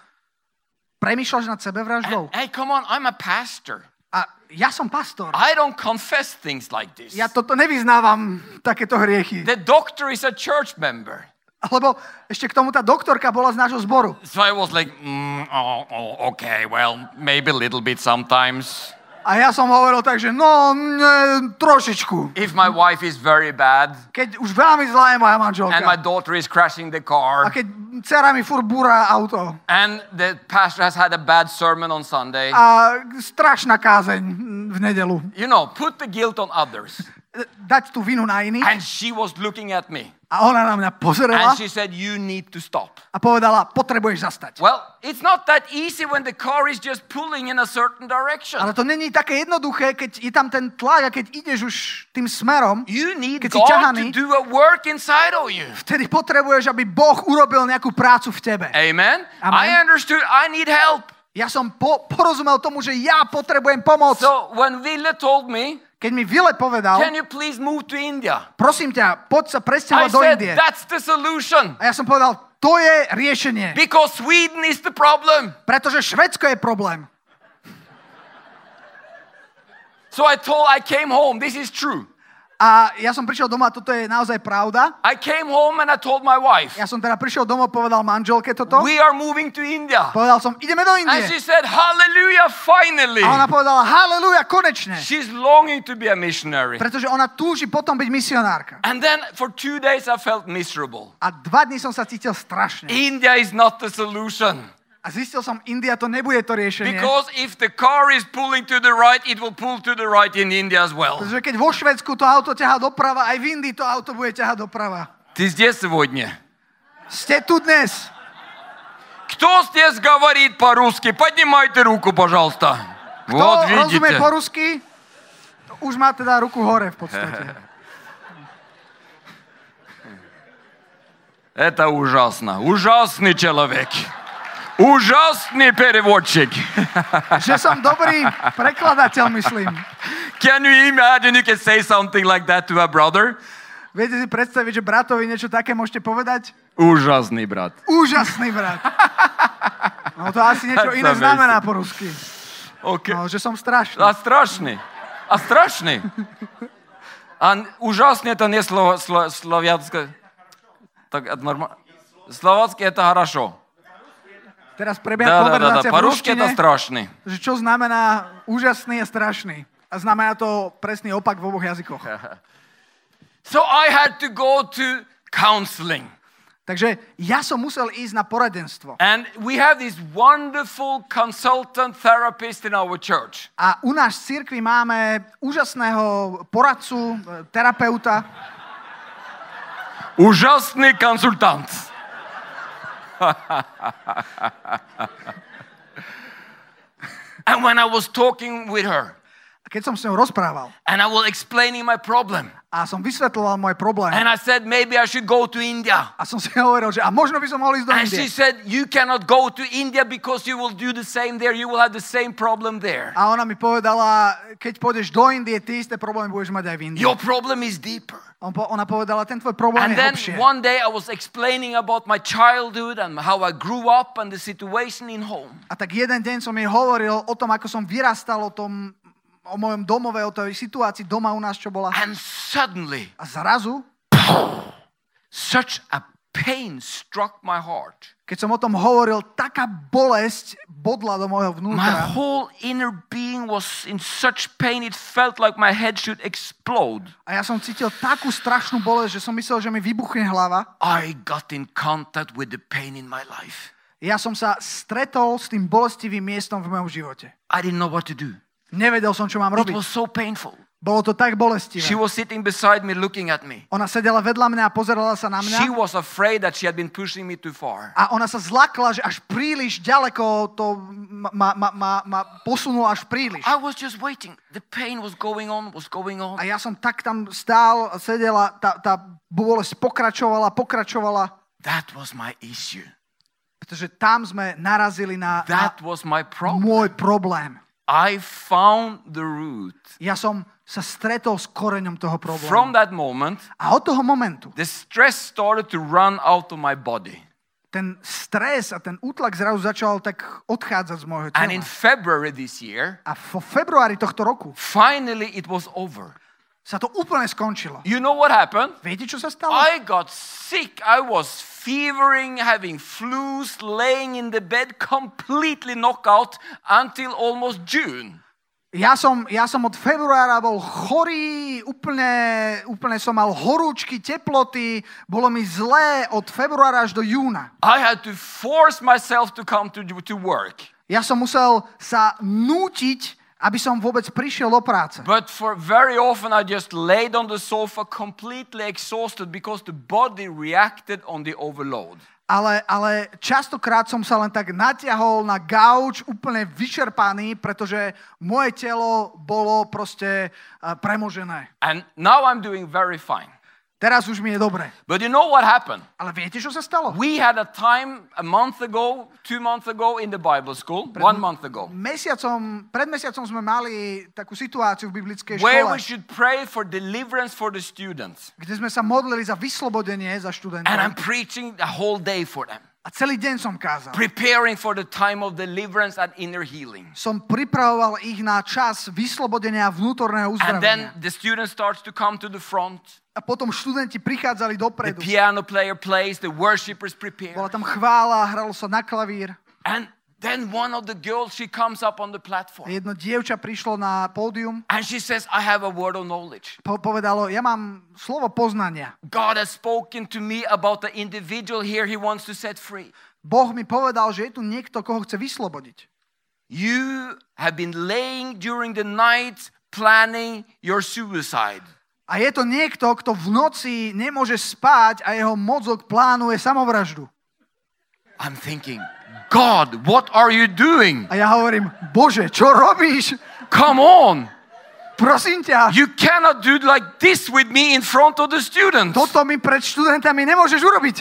premýšľaš nad sebevraždou? Hey, come on, I'm a pastor. A ja som pastor. I don't confess things like this. Ja toto nevyznávam, takéto hriechy. The doctor is a church member. Lebo ešte k tomu tá doktorka bola z nášho zboru. So I was like, mm, oh, oh, okay, well, maybe a little bit sometimes. A ja som hovoril tak, že no, ne, mm, trošičku. If my wife is very bad Keď už veľmi zlá je moja manželka. and my daughter is crashing the A car keď dcera mi furt búra auto. and the pastor has had a bad sermon on Sunday, A strašná kázeň v nedelu. you know, put the guilt on others. Dať tú vinu na iných. And she was looking at me A ona na mňa pozerala and she said, You need to stop. a povedala, potrebuješ zastať. Well, it's not that easy when the car is just pulling in a certain direction. Ale to není také jednoduché, keď je tam ten tlak a keď ideš už tým smerom, You need Keď si God ťahaný. to do a work inside of you. vtedy potrebuješ, aby Boh urobil nejakú prácu v tebe. Amen. Amen. I understood I need help. Ja som po, porozumel tomu, že ja potrebujem pomoc. So when Ville told me, Keď mi Vile povedal, Can you please move to India? prosím ťa, poď sa presťahovať do Indie. That's the solution. A ja som povedal, to je riešenie. Because Sweden is the problem. Pretože Švedsko je problém. So I told, I came home. This is true. A ja som prišiel doma, toto je naozaj pravda. I came home and I told my wife, Ja som teda prišiel domov, povedal manželke toto. We are moving to India. Povedal som, ideme do And she Indie. said, Hallelujah, finally. A ona povedala, haleluja, konečne. She's longing to be a missionary. Pretože ona túži potom byť misionárka. And then for two days I felt miserable. A dva dní som sa cítil strašne. India is not the solution. A zistil som, India to nebude to riešenie. Because if the car is pulling to the right, it will pull to the right in India as well. Pretože keď vo Švedsku to auto ťahá doprava, aj v Indii to auto bude ťahať doprava. Ты здесь сегодня? Ste tu dnes. Кто здесь говорит по-русски? Поднимайте руку, пожалуйста. Kto Вот видите. po rusky, už má teda ruku hore v podstate. Это ужасно. Ужасный человек. Ужасный переводчик. Že som dobrý prekladateľ, myslím. Can you imagine you can say something like that to a brother? Viete si predstaviť, že bratovi niečo také môžete povedať? Ужасный брат. Úžasný brat. No to asi niečo That's iné amazing. znamená po rusky. Окей. No, že som strašný. А страшный. А страшный. А ужасный это не слово, сло- славянское. Так, это нормально. Словацкий это хорошо. Teraz prebieha da, konverzácia da, da, da. v ruštine, strašný. že čo znamená úžasný a strašný. A znamená to presný opak v oboch jazykoch. so I had to go to counseling. Takže ja som musel ísť na poradenstvo. And we have this wonderful consultant therapist in our church. A u nás v cirkvi máme úžasného poradcu, e, terapeuta. Úžasný konsultant. And when I was talking with her, keď som s ňou rozprával and I was explaining my problem, a som vysvetloval môj problém and I said maybe I should go to India. a som si hovoril, že a možno by som mohol ísť do And Indie. she said, You cannot go to India because you will do the same there. You will have the same problem there. A ona mi povedala, keď pôjdeš do Indie, ty isté problémy budeš mať aj v Indii. Your problem is deeper. On po, ona povedala, ten tvoj problém And je then hlbšie. one day I was explaining about my childhood and how I grew up and the situation in home. A tak jeden deň som jej hovoril o tom, ako som vyrastal, o tom, o mojom domove, o tej situácii doma u nás, čo bola. And suddenly, A zrazu, such a pain struck my heart. keď som o tom hovoril, taká bolesť bodla do môjho My vnútra. whole inner being was in such pain, it felt like my head should explode. A ja som cítil takú strašnú bolesť, že som myslel, že mi vybuchne hlava. I got in contact with the pain in my life. Ja som sa stretol s tým bolestivým miestom v mojom živote. I didn't know what to do. Nevedel som, čo mám It robiť. was so painful. Bolo to tak She bolestivé. was sitting beside me looking at me. Ona sedela vedľa mňa a pozerala sa na She mňa was afraid that she had been pushing me too far. a ona sa zlakla, že až príliš ďaleko to ma, ma, ma, ma posunulo až príliš. I was just waiting. The pain was going on, was going on. A ja som tak tam stál, sedela, tá, tá bolesť pokračovala, pokračovala, That was my issue. pretože tam sme narazili na, na That was my problem. môj problém. I found the root. Ja som sa stretol s koreňom toho From problému. that moment, A od toho momentu the stress started to run out of my body. ten stres a ten útlak zrazu začal tak odchádzať z môjho And in tela. February this year, A vo februári tohto roku finally it was over. Sa to úplne skončilo. You know what happened? Viete, čo sa stalo? I got sick. I was fevering, having flus, laying in the bed, completely knocked out until almost June. Ja som, ja som od februára bol chorý, úplne, úplne som mal horúčky, teploty, bolo mi zlé od februára až do júna. I had to force myself to come to, to work. Ja som musel sa nútiť, aby som vôbec prišiel do práce. But for very often I just laid on the sofa completely exhausted because the body reacted on the overload. Ale, ale častokrát som sa len tak natiahol na gauč, úplne vyčerpaný, pretože moje telo bolo proste uh, premožené. And now I'm doing very fine. Teraz už mi je dobre. But you know what happened? Ale viete, čo sa stalo? We had a time a month ago, two months ago in the Bible school, one month ago, Mesiacom, pred mesiacom sme mali takú situáciu v biblickej where škole, we should pray for deliverance for the students. kde sme sa modlili za vyslobodenie za študentov. And I'm preaching the whole day for them, A celý deň som kázal. preparing for the time of deliverance and inner healing. Som pripravoval ich na čas vyslobodenia vnútorného And then uzdravenia. the student starts to come to the front. A potom študenti prichádzali The dopredu. piano player plays, the worshippers prepare. Bola tam chvála, hralo sa na klavír. And then one of the girls, she comes up on the platform jedno dievča prišlo na pódium, and she says, I have a word of knowledge. po- povedalo, ja mám slovo poznania. God has spoken to me about the individual here he wants to set free. Boh mi povedal, že je tu niekto, koho chce vyslobodiť. You have been laying during the night planning your suicide. A je to niekto, kto v noci nemôže spať a jeho mozog plánuje samovraždu. I'm thinking, God, what are you doing? A ja hovorím, Bože, čo robíš? Come on. Prosím ťa, You cannot do like this with me in front of the students. toto mi pred študentami nemôžeš urobiť.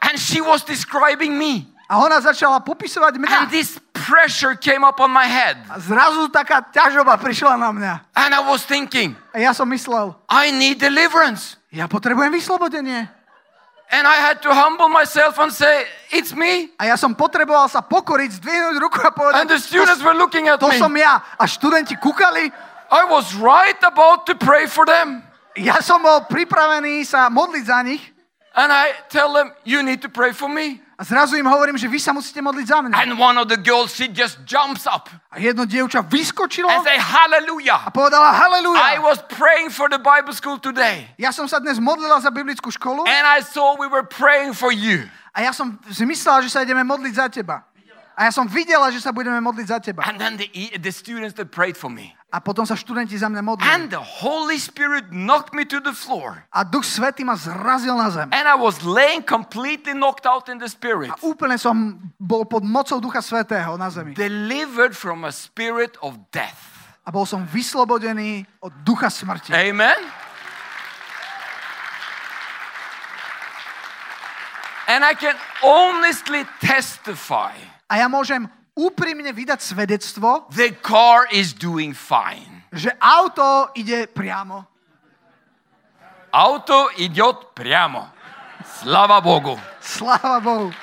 And she was describing me. A ona začala popisovať mňa. And this pressure came up on my head. A zrazu taká ťažoba prišla na mňa. And I was thinking, A ja som myslel, I need deliverance. ja potrebujem vyslobodenie. And I had to humble myself and say, It's me. A ja som potreboval sa pokoriť, zdvihnúť ruku a povedať, And the students were looking at to me. som ja. A študenti kúkali, I was right about to pray for them. ja som bol pripravený sa modliť za nich. And I tell them, You need to pray for me. A zrazu im hovorím, že vy sa musíte modliť za mňa. And one of the girls, she just jumps up A jedno dievča vyskočilo and say, a Hallelujah. povedala I haleluja. was praying for the Bible school today. Ja som sa dnes modlila za biblickú školu And I saw we were praying for you. a ja som si myslela, že sa ideme modliť za teba. A ja som videla, že sa budeme modliť za teba. And then the, the students that prayed for me. A potom sa študenti za mňa modlili. And the Holy Spirit knocked me to the floor. A Duch Svetý ma zrazil na zem. And I was laying completely knocked out in the spirit. A úplne som bol pod mocou Ducha Svetého na zemi. Delivered from a spirit of death. A bol som vyslobodený od ducha smrti. Amen. And I can honestly testify A ja môžem úprimne vydať svedectvo, the car is doing fine. že auto ide priamo. Auto ide priamo. Slava Bogu. Slava Bohu.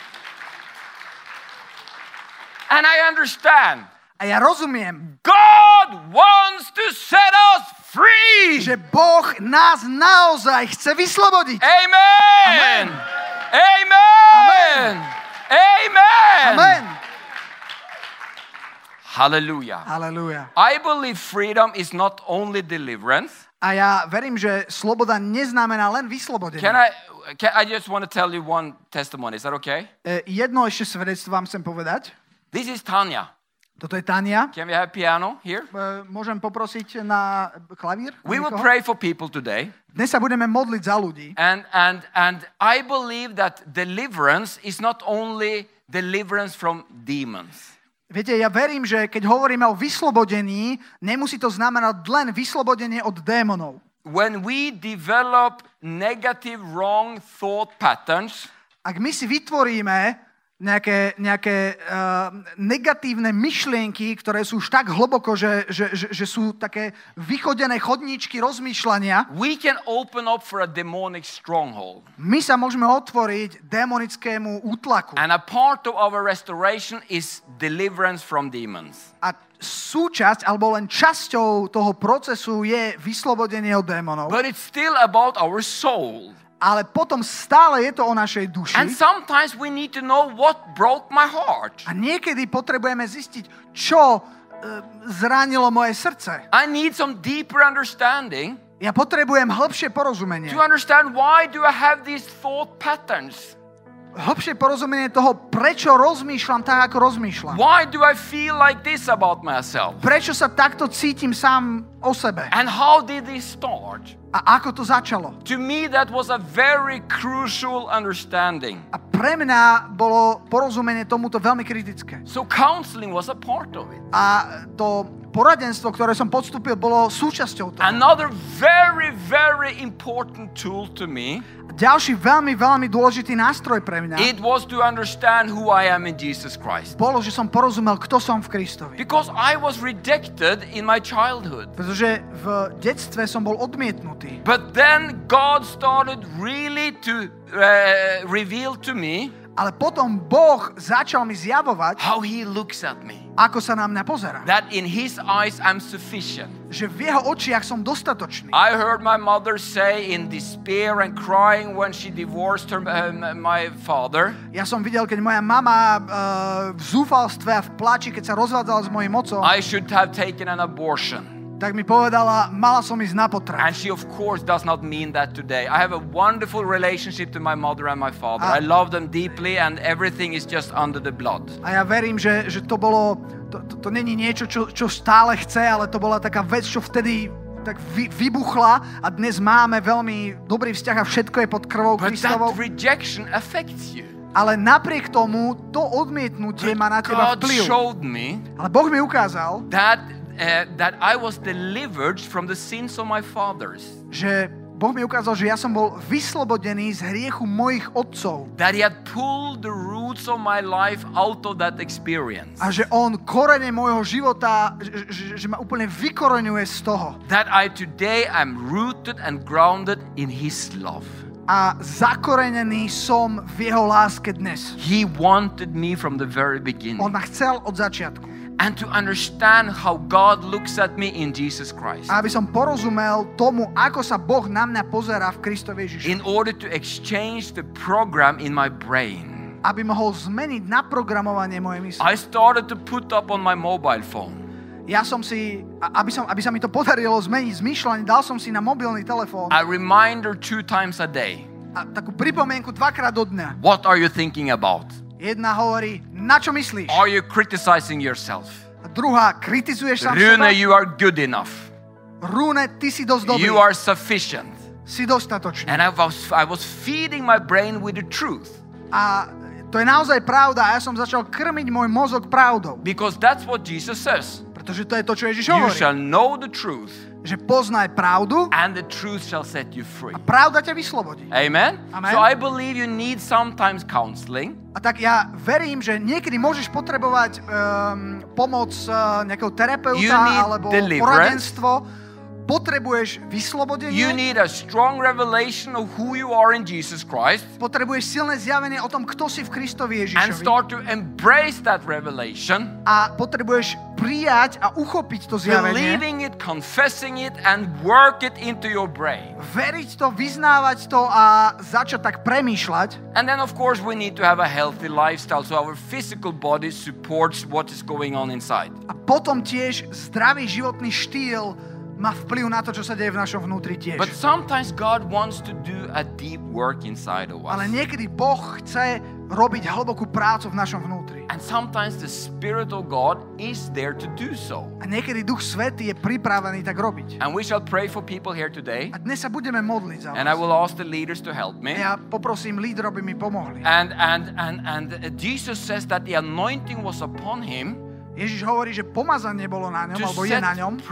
And I understand. A ja rozumiem. God wants to set us free. Že Boh nás naozaj chce vyslobodiť. Amen. Amen. Amen. Amen. Amen. Amen. Hallelujah. Hallelujah. I believe freedom is not only deliverance. A ja verím, že sloboda neznamená len vyslobodenie. Can I can, I just want to tell you one testimony. Is that okay? E, Jedno ešte svedectvo vám chcem povedať. This is Tanya. Toto je Tania. Can we have piano here? E, Môžem poprosiť na klavír? We will pray for people today. Dnes sa budeme modliť za ľudí. And, and, and I believe that deliverance is not only deliverance from demons. Viete, ja verím, že keď hovoríme o vyslobodení, nemusí to znamenať len vyslobodenie od démonov. When we develop negative, wrong thought patterns, Ak my si vytvoríme nejaké, nejaké uh, negatívne myšlienky, ktoré sú už tak hlboko, že, že, že, že sú také vychodené chodníčky rozmýšľania, we can open up for a demonic stronghold. my sa môžeme otvoriť démonickému útlaku. And a part of our restoration is deliverance from demons. A súčasť, alebo len časťou toho procesu je vyslobodenie od démonov. But it's still about our soul. Ale potom stále je to o našej duši. And sometimes we need to know what broke my heart. A niekedy potrebujeme zistiť, čo e, zranilo moje srdce. I need some deeper understanding Ja potrebujem hĺbšie porozumenie. to understand why do I have these thought patterns? Hĺbšie porozumenie toho, prečo rozmýšľam tak, ako rozmýšľam. Why do I feel like this about myself? Prečo sa takto cítim sám o sebe. And how did this start? A ako to začalo. To me, that was a very crucial understanding. A pre mňa bolo porozumenie tomuto veľmi kritické. So, counseling was a part of it. A to poradenstvo, ktoré som podstúpil, bolo súčasťou toho. Another very, very important tool to me, Ďalší veľmi, veľmi dôležitý nástroj pre mňa it was to understand who I am in Jesus Christ. bolo, že som porozumel, kto som v Kristovi. Because I was rejected in my childhood. Pretože v detstve som bol odmietnutý. But then God started really to uh, reveal to me Ale potom Boh začal mi zjavovať, how He looks at me. ako sa na mňa pozerá. That in His eyes I'm sufficient. Že v jeho očiach som dostatočný. I heard my mother say in despair and crying when she divorced her, um, my father, Ja som videl, keď moja mama uh, v zúfalstve a v plači, keď sa rozvádzala s mojim otcom, I should have taken an abortion. Tak mi povedala, mala som ísť na potrat. And she, of course, does not mean that today. I have a wonderful relationship to my mother and my father. Ah. I love them deeply, and everything is just under the blood. A ja verím, že, že to bolo, to, to, to není niečo, čo, čo stále chce, ale to bola taká vec, čo vtedy tak vy, vybuchla a dnes máme veľmi dobrý vzťah a všetko je pod krvou Kristovou. that rejection affects you. Ale napriek tomu, to odmietnutie má na teba vplyv. me Ale Boh mi ukázal, that, uh, that I was delivered from the sins of my fathers. že Boh mi ukázal, že ja som bol vyslobodený z hriechu mojich otcov. That He had pulled the roots of my life out of that experience. A že on korene môjho života, že, že, že ma úplne vykoreňuje z toho. That I today am rooted and grounded in His love. A zakorenený som v jeho láske dnes. He wanted me from the very beginning. On ma chcel od začiatku. And to understand how God looks at me in Jesus Christ. Aby som porozumel tomu, ako sa Boh na mňa pozerá v Kristovi Ježiši. In order to exchange the program in my brain. Aby mohol zmeniť naprogramovanie mojej mysle. I started to put up on my mobile phone. Ja som si, aby, som, aby sa mi to podarilo zmeniť zmýšľanie, dal som si na mobilný telefón A reminder two times a day. a takú pripomienku dvakrát do dňa. What are you thinking about? Jedna hovorí, na čo myslíš? Are you criticizing yourself? A druhá, kritizuješ sám Rune, seba? you are good enough. Rune, ty si dosť dobrý. You are sufficient. Si dostatočný. And I was, I was feeding my brain with the truth. A to je naozaj pravda a ja som začal krmiť môj mozog pravdou. Because that's what Jesus says. Pretože to je to, čo Ježiš You shall know the truth, Že poznaj pravdu and the truth shall set you free. a pravda ťa vyslobodí. Amen? Amen. So I believe you need sometimes counseling. A tak ja verím, že niekedy môžeš potrebovať um, pomoc uh, nejakého terapeuta You need alebo deliverance. poradenstvo. Potrebuješ vyslobodenie. You need a strong revelation of who you are in Jesus Christ Potrebuješ silné zjavenie o tom, kto si v Kristovi and Ježišovi. start to embrace that revelation, A potrebuješ prijať a uchopiť to zjavenie. believing it, confessing it, and work it into your brain. Veriť to, vyznávať to a začať tak premýšľať. And then, of course, we need to have a healthy lifestyle so our physical body supports what is going on inside. A potom tiež zdravý životný štýl má vplyv na to, čo sa deje v našom vnútri tiež. But sometimes God wants to do a deep work inside of Ale us. niekedy Boh chce robiť hlbokú prácu v našom vnútri. And sometimes the Spirit of God is there to do so. A niekedy Duch Svetý je pripravený tak robiť. And we shall pray for people here today. A dnes sa budeme modliť za And I vás. will ask the leaders to help me. Ja poprosím lídrov, aby mi pomohli. And, and, and, and Jesus says that the anointing was upon him Ježiš hovorí, že pomazanie bolo na ňom, alebo je na ňom,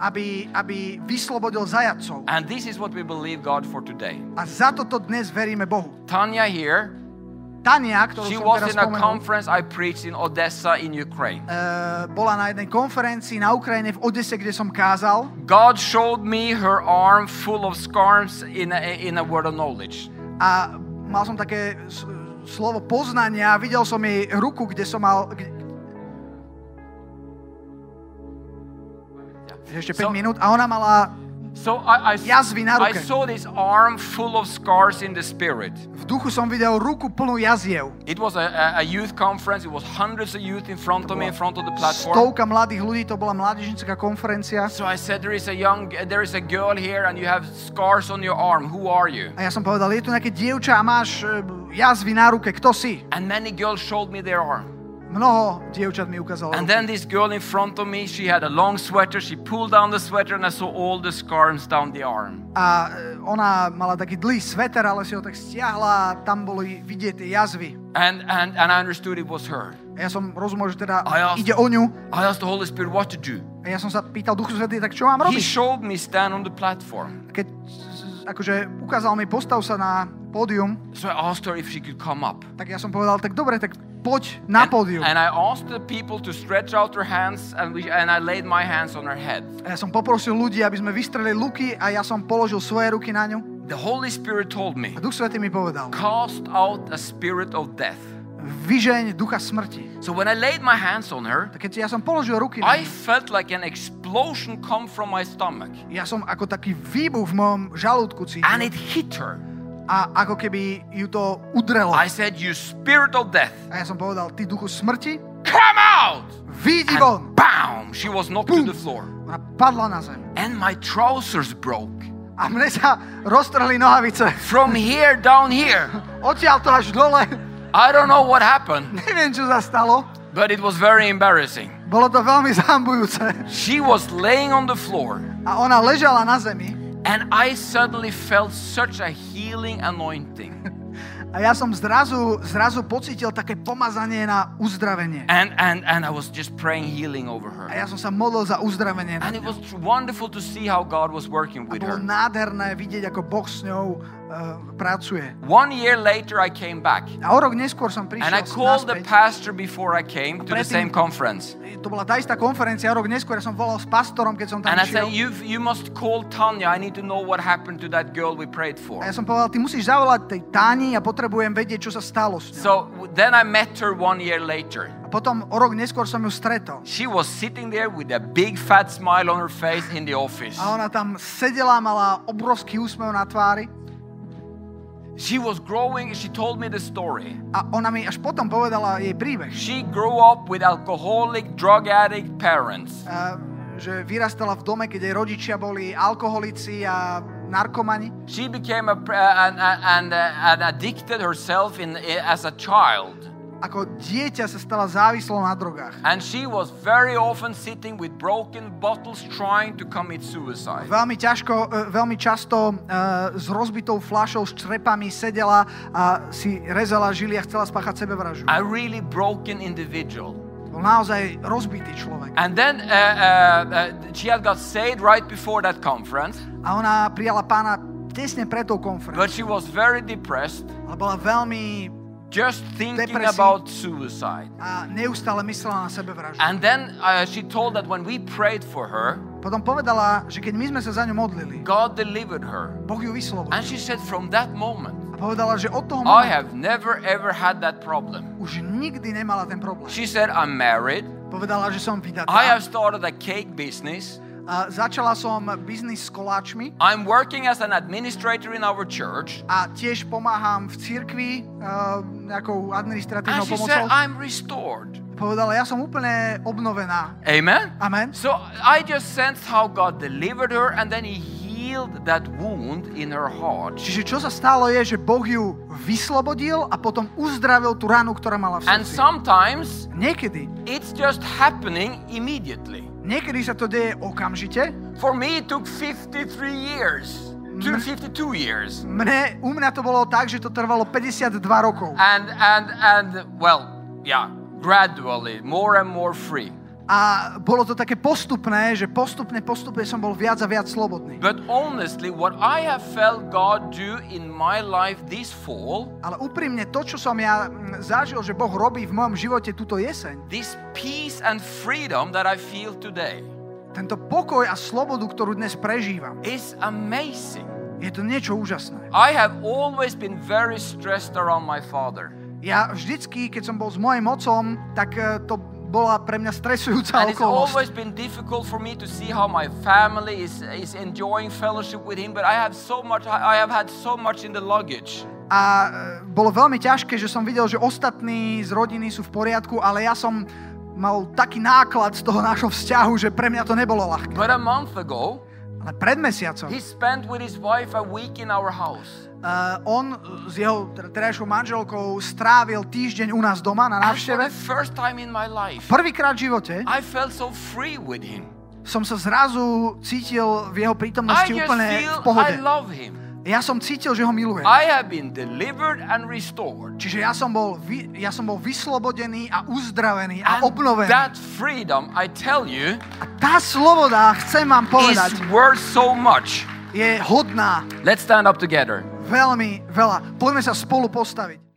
aby, aby vyslobodil zajacov. And this is what we believe God for today. A za toto dnes veríme Bohu. Tanya here, Tania, ktorú she som was teraz in a spomenul, conference I preached in Odessa in Ukraine. eh, bola na jednej konferencii na Ukrajine v Odese, kde som kázal. God showed me her arm full of scars in a, in a word of knowledge. A mal som také slovo poznania videl som jej ruku, kde som mal... ešte 5 So- minút a ona mala So I, I, Jazvy na I ruke. saw this arm full of scars in the spirit. v duchu som videl ruku plnú jaziev. It was a, a, youth conference. It was hundreds of youth in front of me, in front of the platform. Stovka mladých ľudí, to bola mládežnická konferencia. So I said, there is a young, there is a girl here, and you have scars on your arm. Who are you? A ja som povedal, je tu nejaké dievča a máš e, jazvy na ruke, kto si? And many girls showed me their arm. Mnoho dievčat mi ukázalo And then this girl in front of me, she had a long sweater. She pulled down the sweater, and I saw all the scars down the arm. A e, ona mala taký dlhý sveter, ale si ho tak stiahla tam boli vidieť tie jazvy. And, and, and I understood it was her. A ja som rozumel, že teda A ja- ide o ňu. I asked the Holy Spirit what to do. A ja som sa pýtal Duchu Svetý, tak čo mám He robiť? showed me stand on the platform. Keď akože ukázal mi, postav sa na pódium, So I asked her if she could come up. tak ja som povedal, tak dobre, tak poď na And, pódium. and I asked the people to stretch out their hands, and, we, and I laid my hands on her head. Ja som poprosil ľudí, aby sme vystrelili luky a ja som položil svoje ruky na ňu. The Holy Spirit told me, A Duch Svetý mi povedal, cast out a spirit of death. vyžeň ducha smrti. So when I laid my hands on her, Tak keď ja som položil ruky na I felt like an explosion come from my stomach. ja som ako taký výbuch v mojom žalúdku And cítil. it hit her. A ako keby ju to udrelo. I said, You spirit of death, A ja som povedal, ty duchu smrti, come out! vyjdi von. Bam! She was knocked to the floor. Ona padla na zem. And my trousers broke. A mne sa roztrhli nohavice. From here down here. Odtiaľ to až dole. I don't know what happened, Neviem, čo sa stalo. but it was very embarrassing. Bolo to veľmi zahambujúce. She was laying on the floor, A ona ležala na zemi. And I suddenly felt such a healing anointing. A ja som zrazu, zrazu pocítil také pomazanie na uzdravenie. And, and, and I was just praying healing over A her. ja som sa modlil za uzdravenie. And it was wonderful to see how God was working A with her. bolo nádherné vidieť, ako Boh s ňou uh, pracuje. One year later, I came back. A o rok neskôr som And I prišiel called the pastor before I came to the same conference. To bola tá istá konferencia, rok neskôr som volal s pastorom, keď som tam And I išiel. said, you you must call Tanya. I need to know what happened to that girl we prayed for. A ja som povedal, ty musíš zavolať tej Táni a potrebujem vedieť, čo sa stalo s ňou. So then I met her one year later. A potom o rok neskôr som ju stretol. She was sitting there with a big fat smile on her face in the office. A ona tam sedela, mala obrovský úsmev na tvári. She was growing, she told me the story. A ona mi až potom povedala jej príbeh. She grew up with alcoholic, drug addict parents. A, že vyrastala v dome, keď jej rodičia boli alkoholici a narkomani. She became a, an, an, uh, an addicted herself in, as a child. Ako dieťa sa stala závislou na drogách. And she was very often sitting with broken bottles trying to commit suicide. Veľmi ťažko, e, veľmi často uh, s rozbitou fľašou, s črepami sedela a si rezala žily a chcela spáchať sebevraždu. A really broken individual. Bol naozaj rozbitý človek. And then uh, uh, uh, she had got saved right before that conference, A ona prijala pána tesne pred tou but konferenciou. she was very depressed, Ale bola veľmi just thinking Depresí. about suicide. a neustále myslela na sebevraždu. And then uh, she told that when we prayed for her, Potom povedala, že keď my sme sa za ňu modlili, God delivered her. Boh ju vyslobodil. And she said, from that moment, A povedala, že od toho I have never ever had that problem. už nikdy nemala ten problém. She said, I'm married. Povedala, že som vydatá. I have started a cake business. Začala som biznis s koláčmi I'm working as an administrator in our church. a tiež pomáham v cirkvi uh, nejakou And administratívnou she said, pomocou. I'm restored. Povedala, ja som úplne obnovená. Amen? Amen. So I just sensed how God delivered her and then He healed that wound in her heart. Čiže čo sa stalo je, že Boh ju vyslobodil a potom uzdravil tú ranu, ktorá mala v And srdci. sometimes Niekedy, it's just happening immediately. Niekedy sa to deje okamžite. For me, it took 53 years, to 52 years. Mne, u mňa to bolo tak, že to trvalo 52 rokov. And, and, and, well, yeah, gradually, more and more free. A bolo to také postupné, že postupne, postupne som bol viac a viac slobodný. But honestly, what I have felt God do in my life this fall, Ale úprimne to, čo som ja mm, zažil, že Boh robí v mojom živote túto jeseň, this peace and freedom that I feel today, tento pokoj a slobodu, ktorú dnes prežívam, is amazing. je to niečo úžasné. I have always been very stressed around my father. Ja vždycky, keď som bol s mojim otcom, tak eh, to bola pre mňa stresujúca And it's okolnosť. always been difficult for me to see how my family is, is enjoying fellowship with him, but I have so much, I have had so much in the luggage. A e, bolo veľmi ťažké, že som videl, že ostatní z rodiny sú v poriadku, ale ja som mal taký náklad z toho nášho vzťahu, že pre mňa to nebolo ľahké. But a month ago, Ale pred mesiacom he spent with his wife a week in our house. Uh, on s jeho terajšou manželkou strávil týždeň u nás doma na návšteve. Prvýkrát v živote I felt so free with him. som sa zrazu cítil v jeho I prítomnosti just úplne v pohode. I love him. Ja som cítil, že ho milujem. I have been delivered and restored. Čiže ja som bol, vy, ja som bol vyslobodený a uzdravený a And obnovený. that freedom, I tell you, A tá sloboda, chcem vám is povedať, worth so much. je hodná Let's stand up together. Veľmi veľa. Poďme sa spolu postaviť.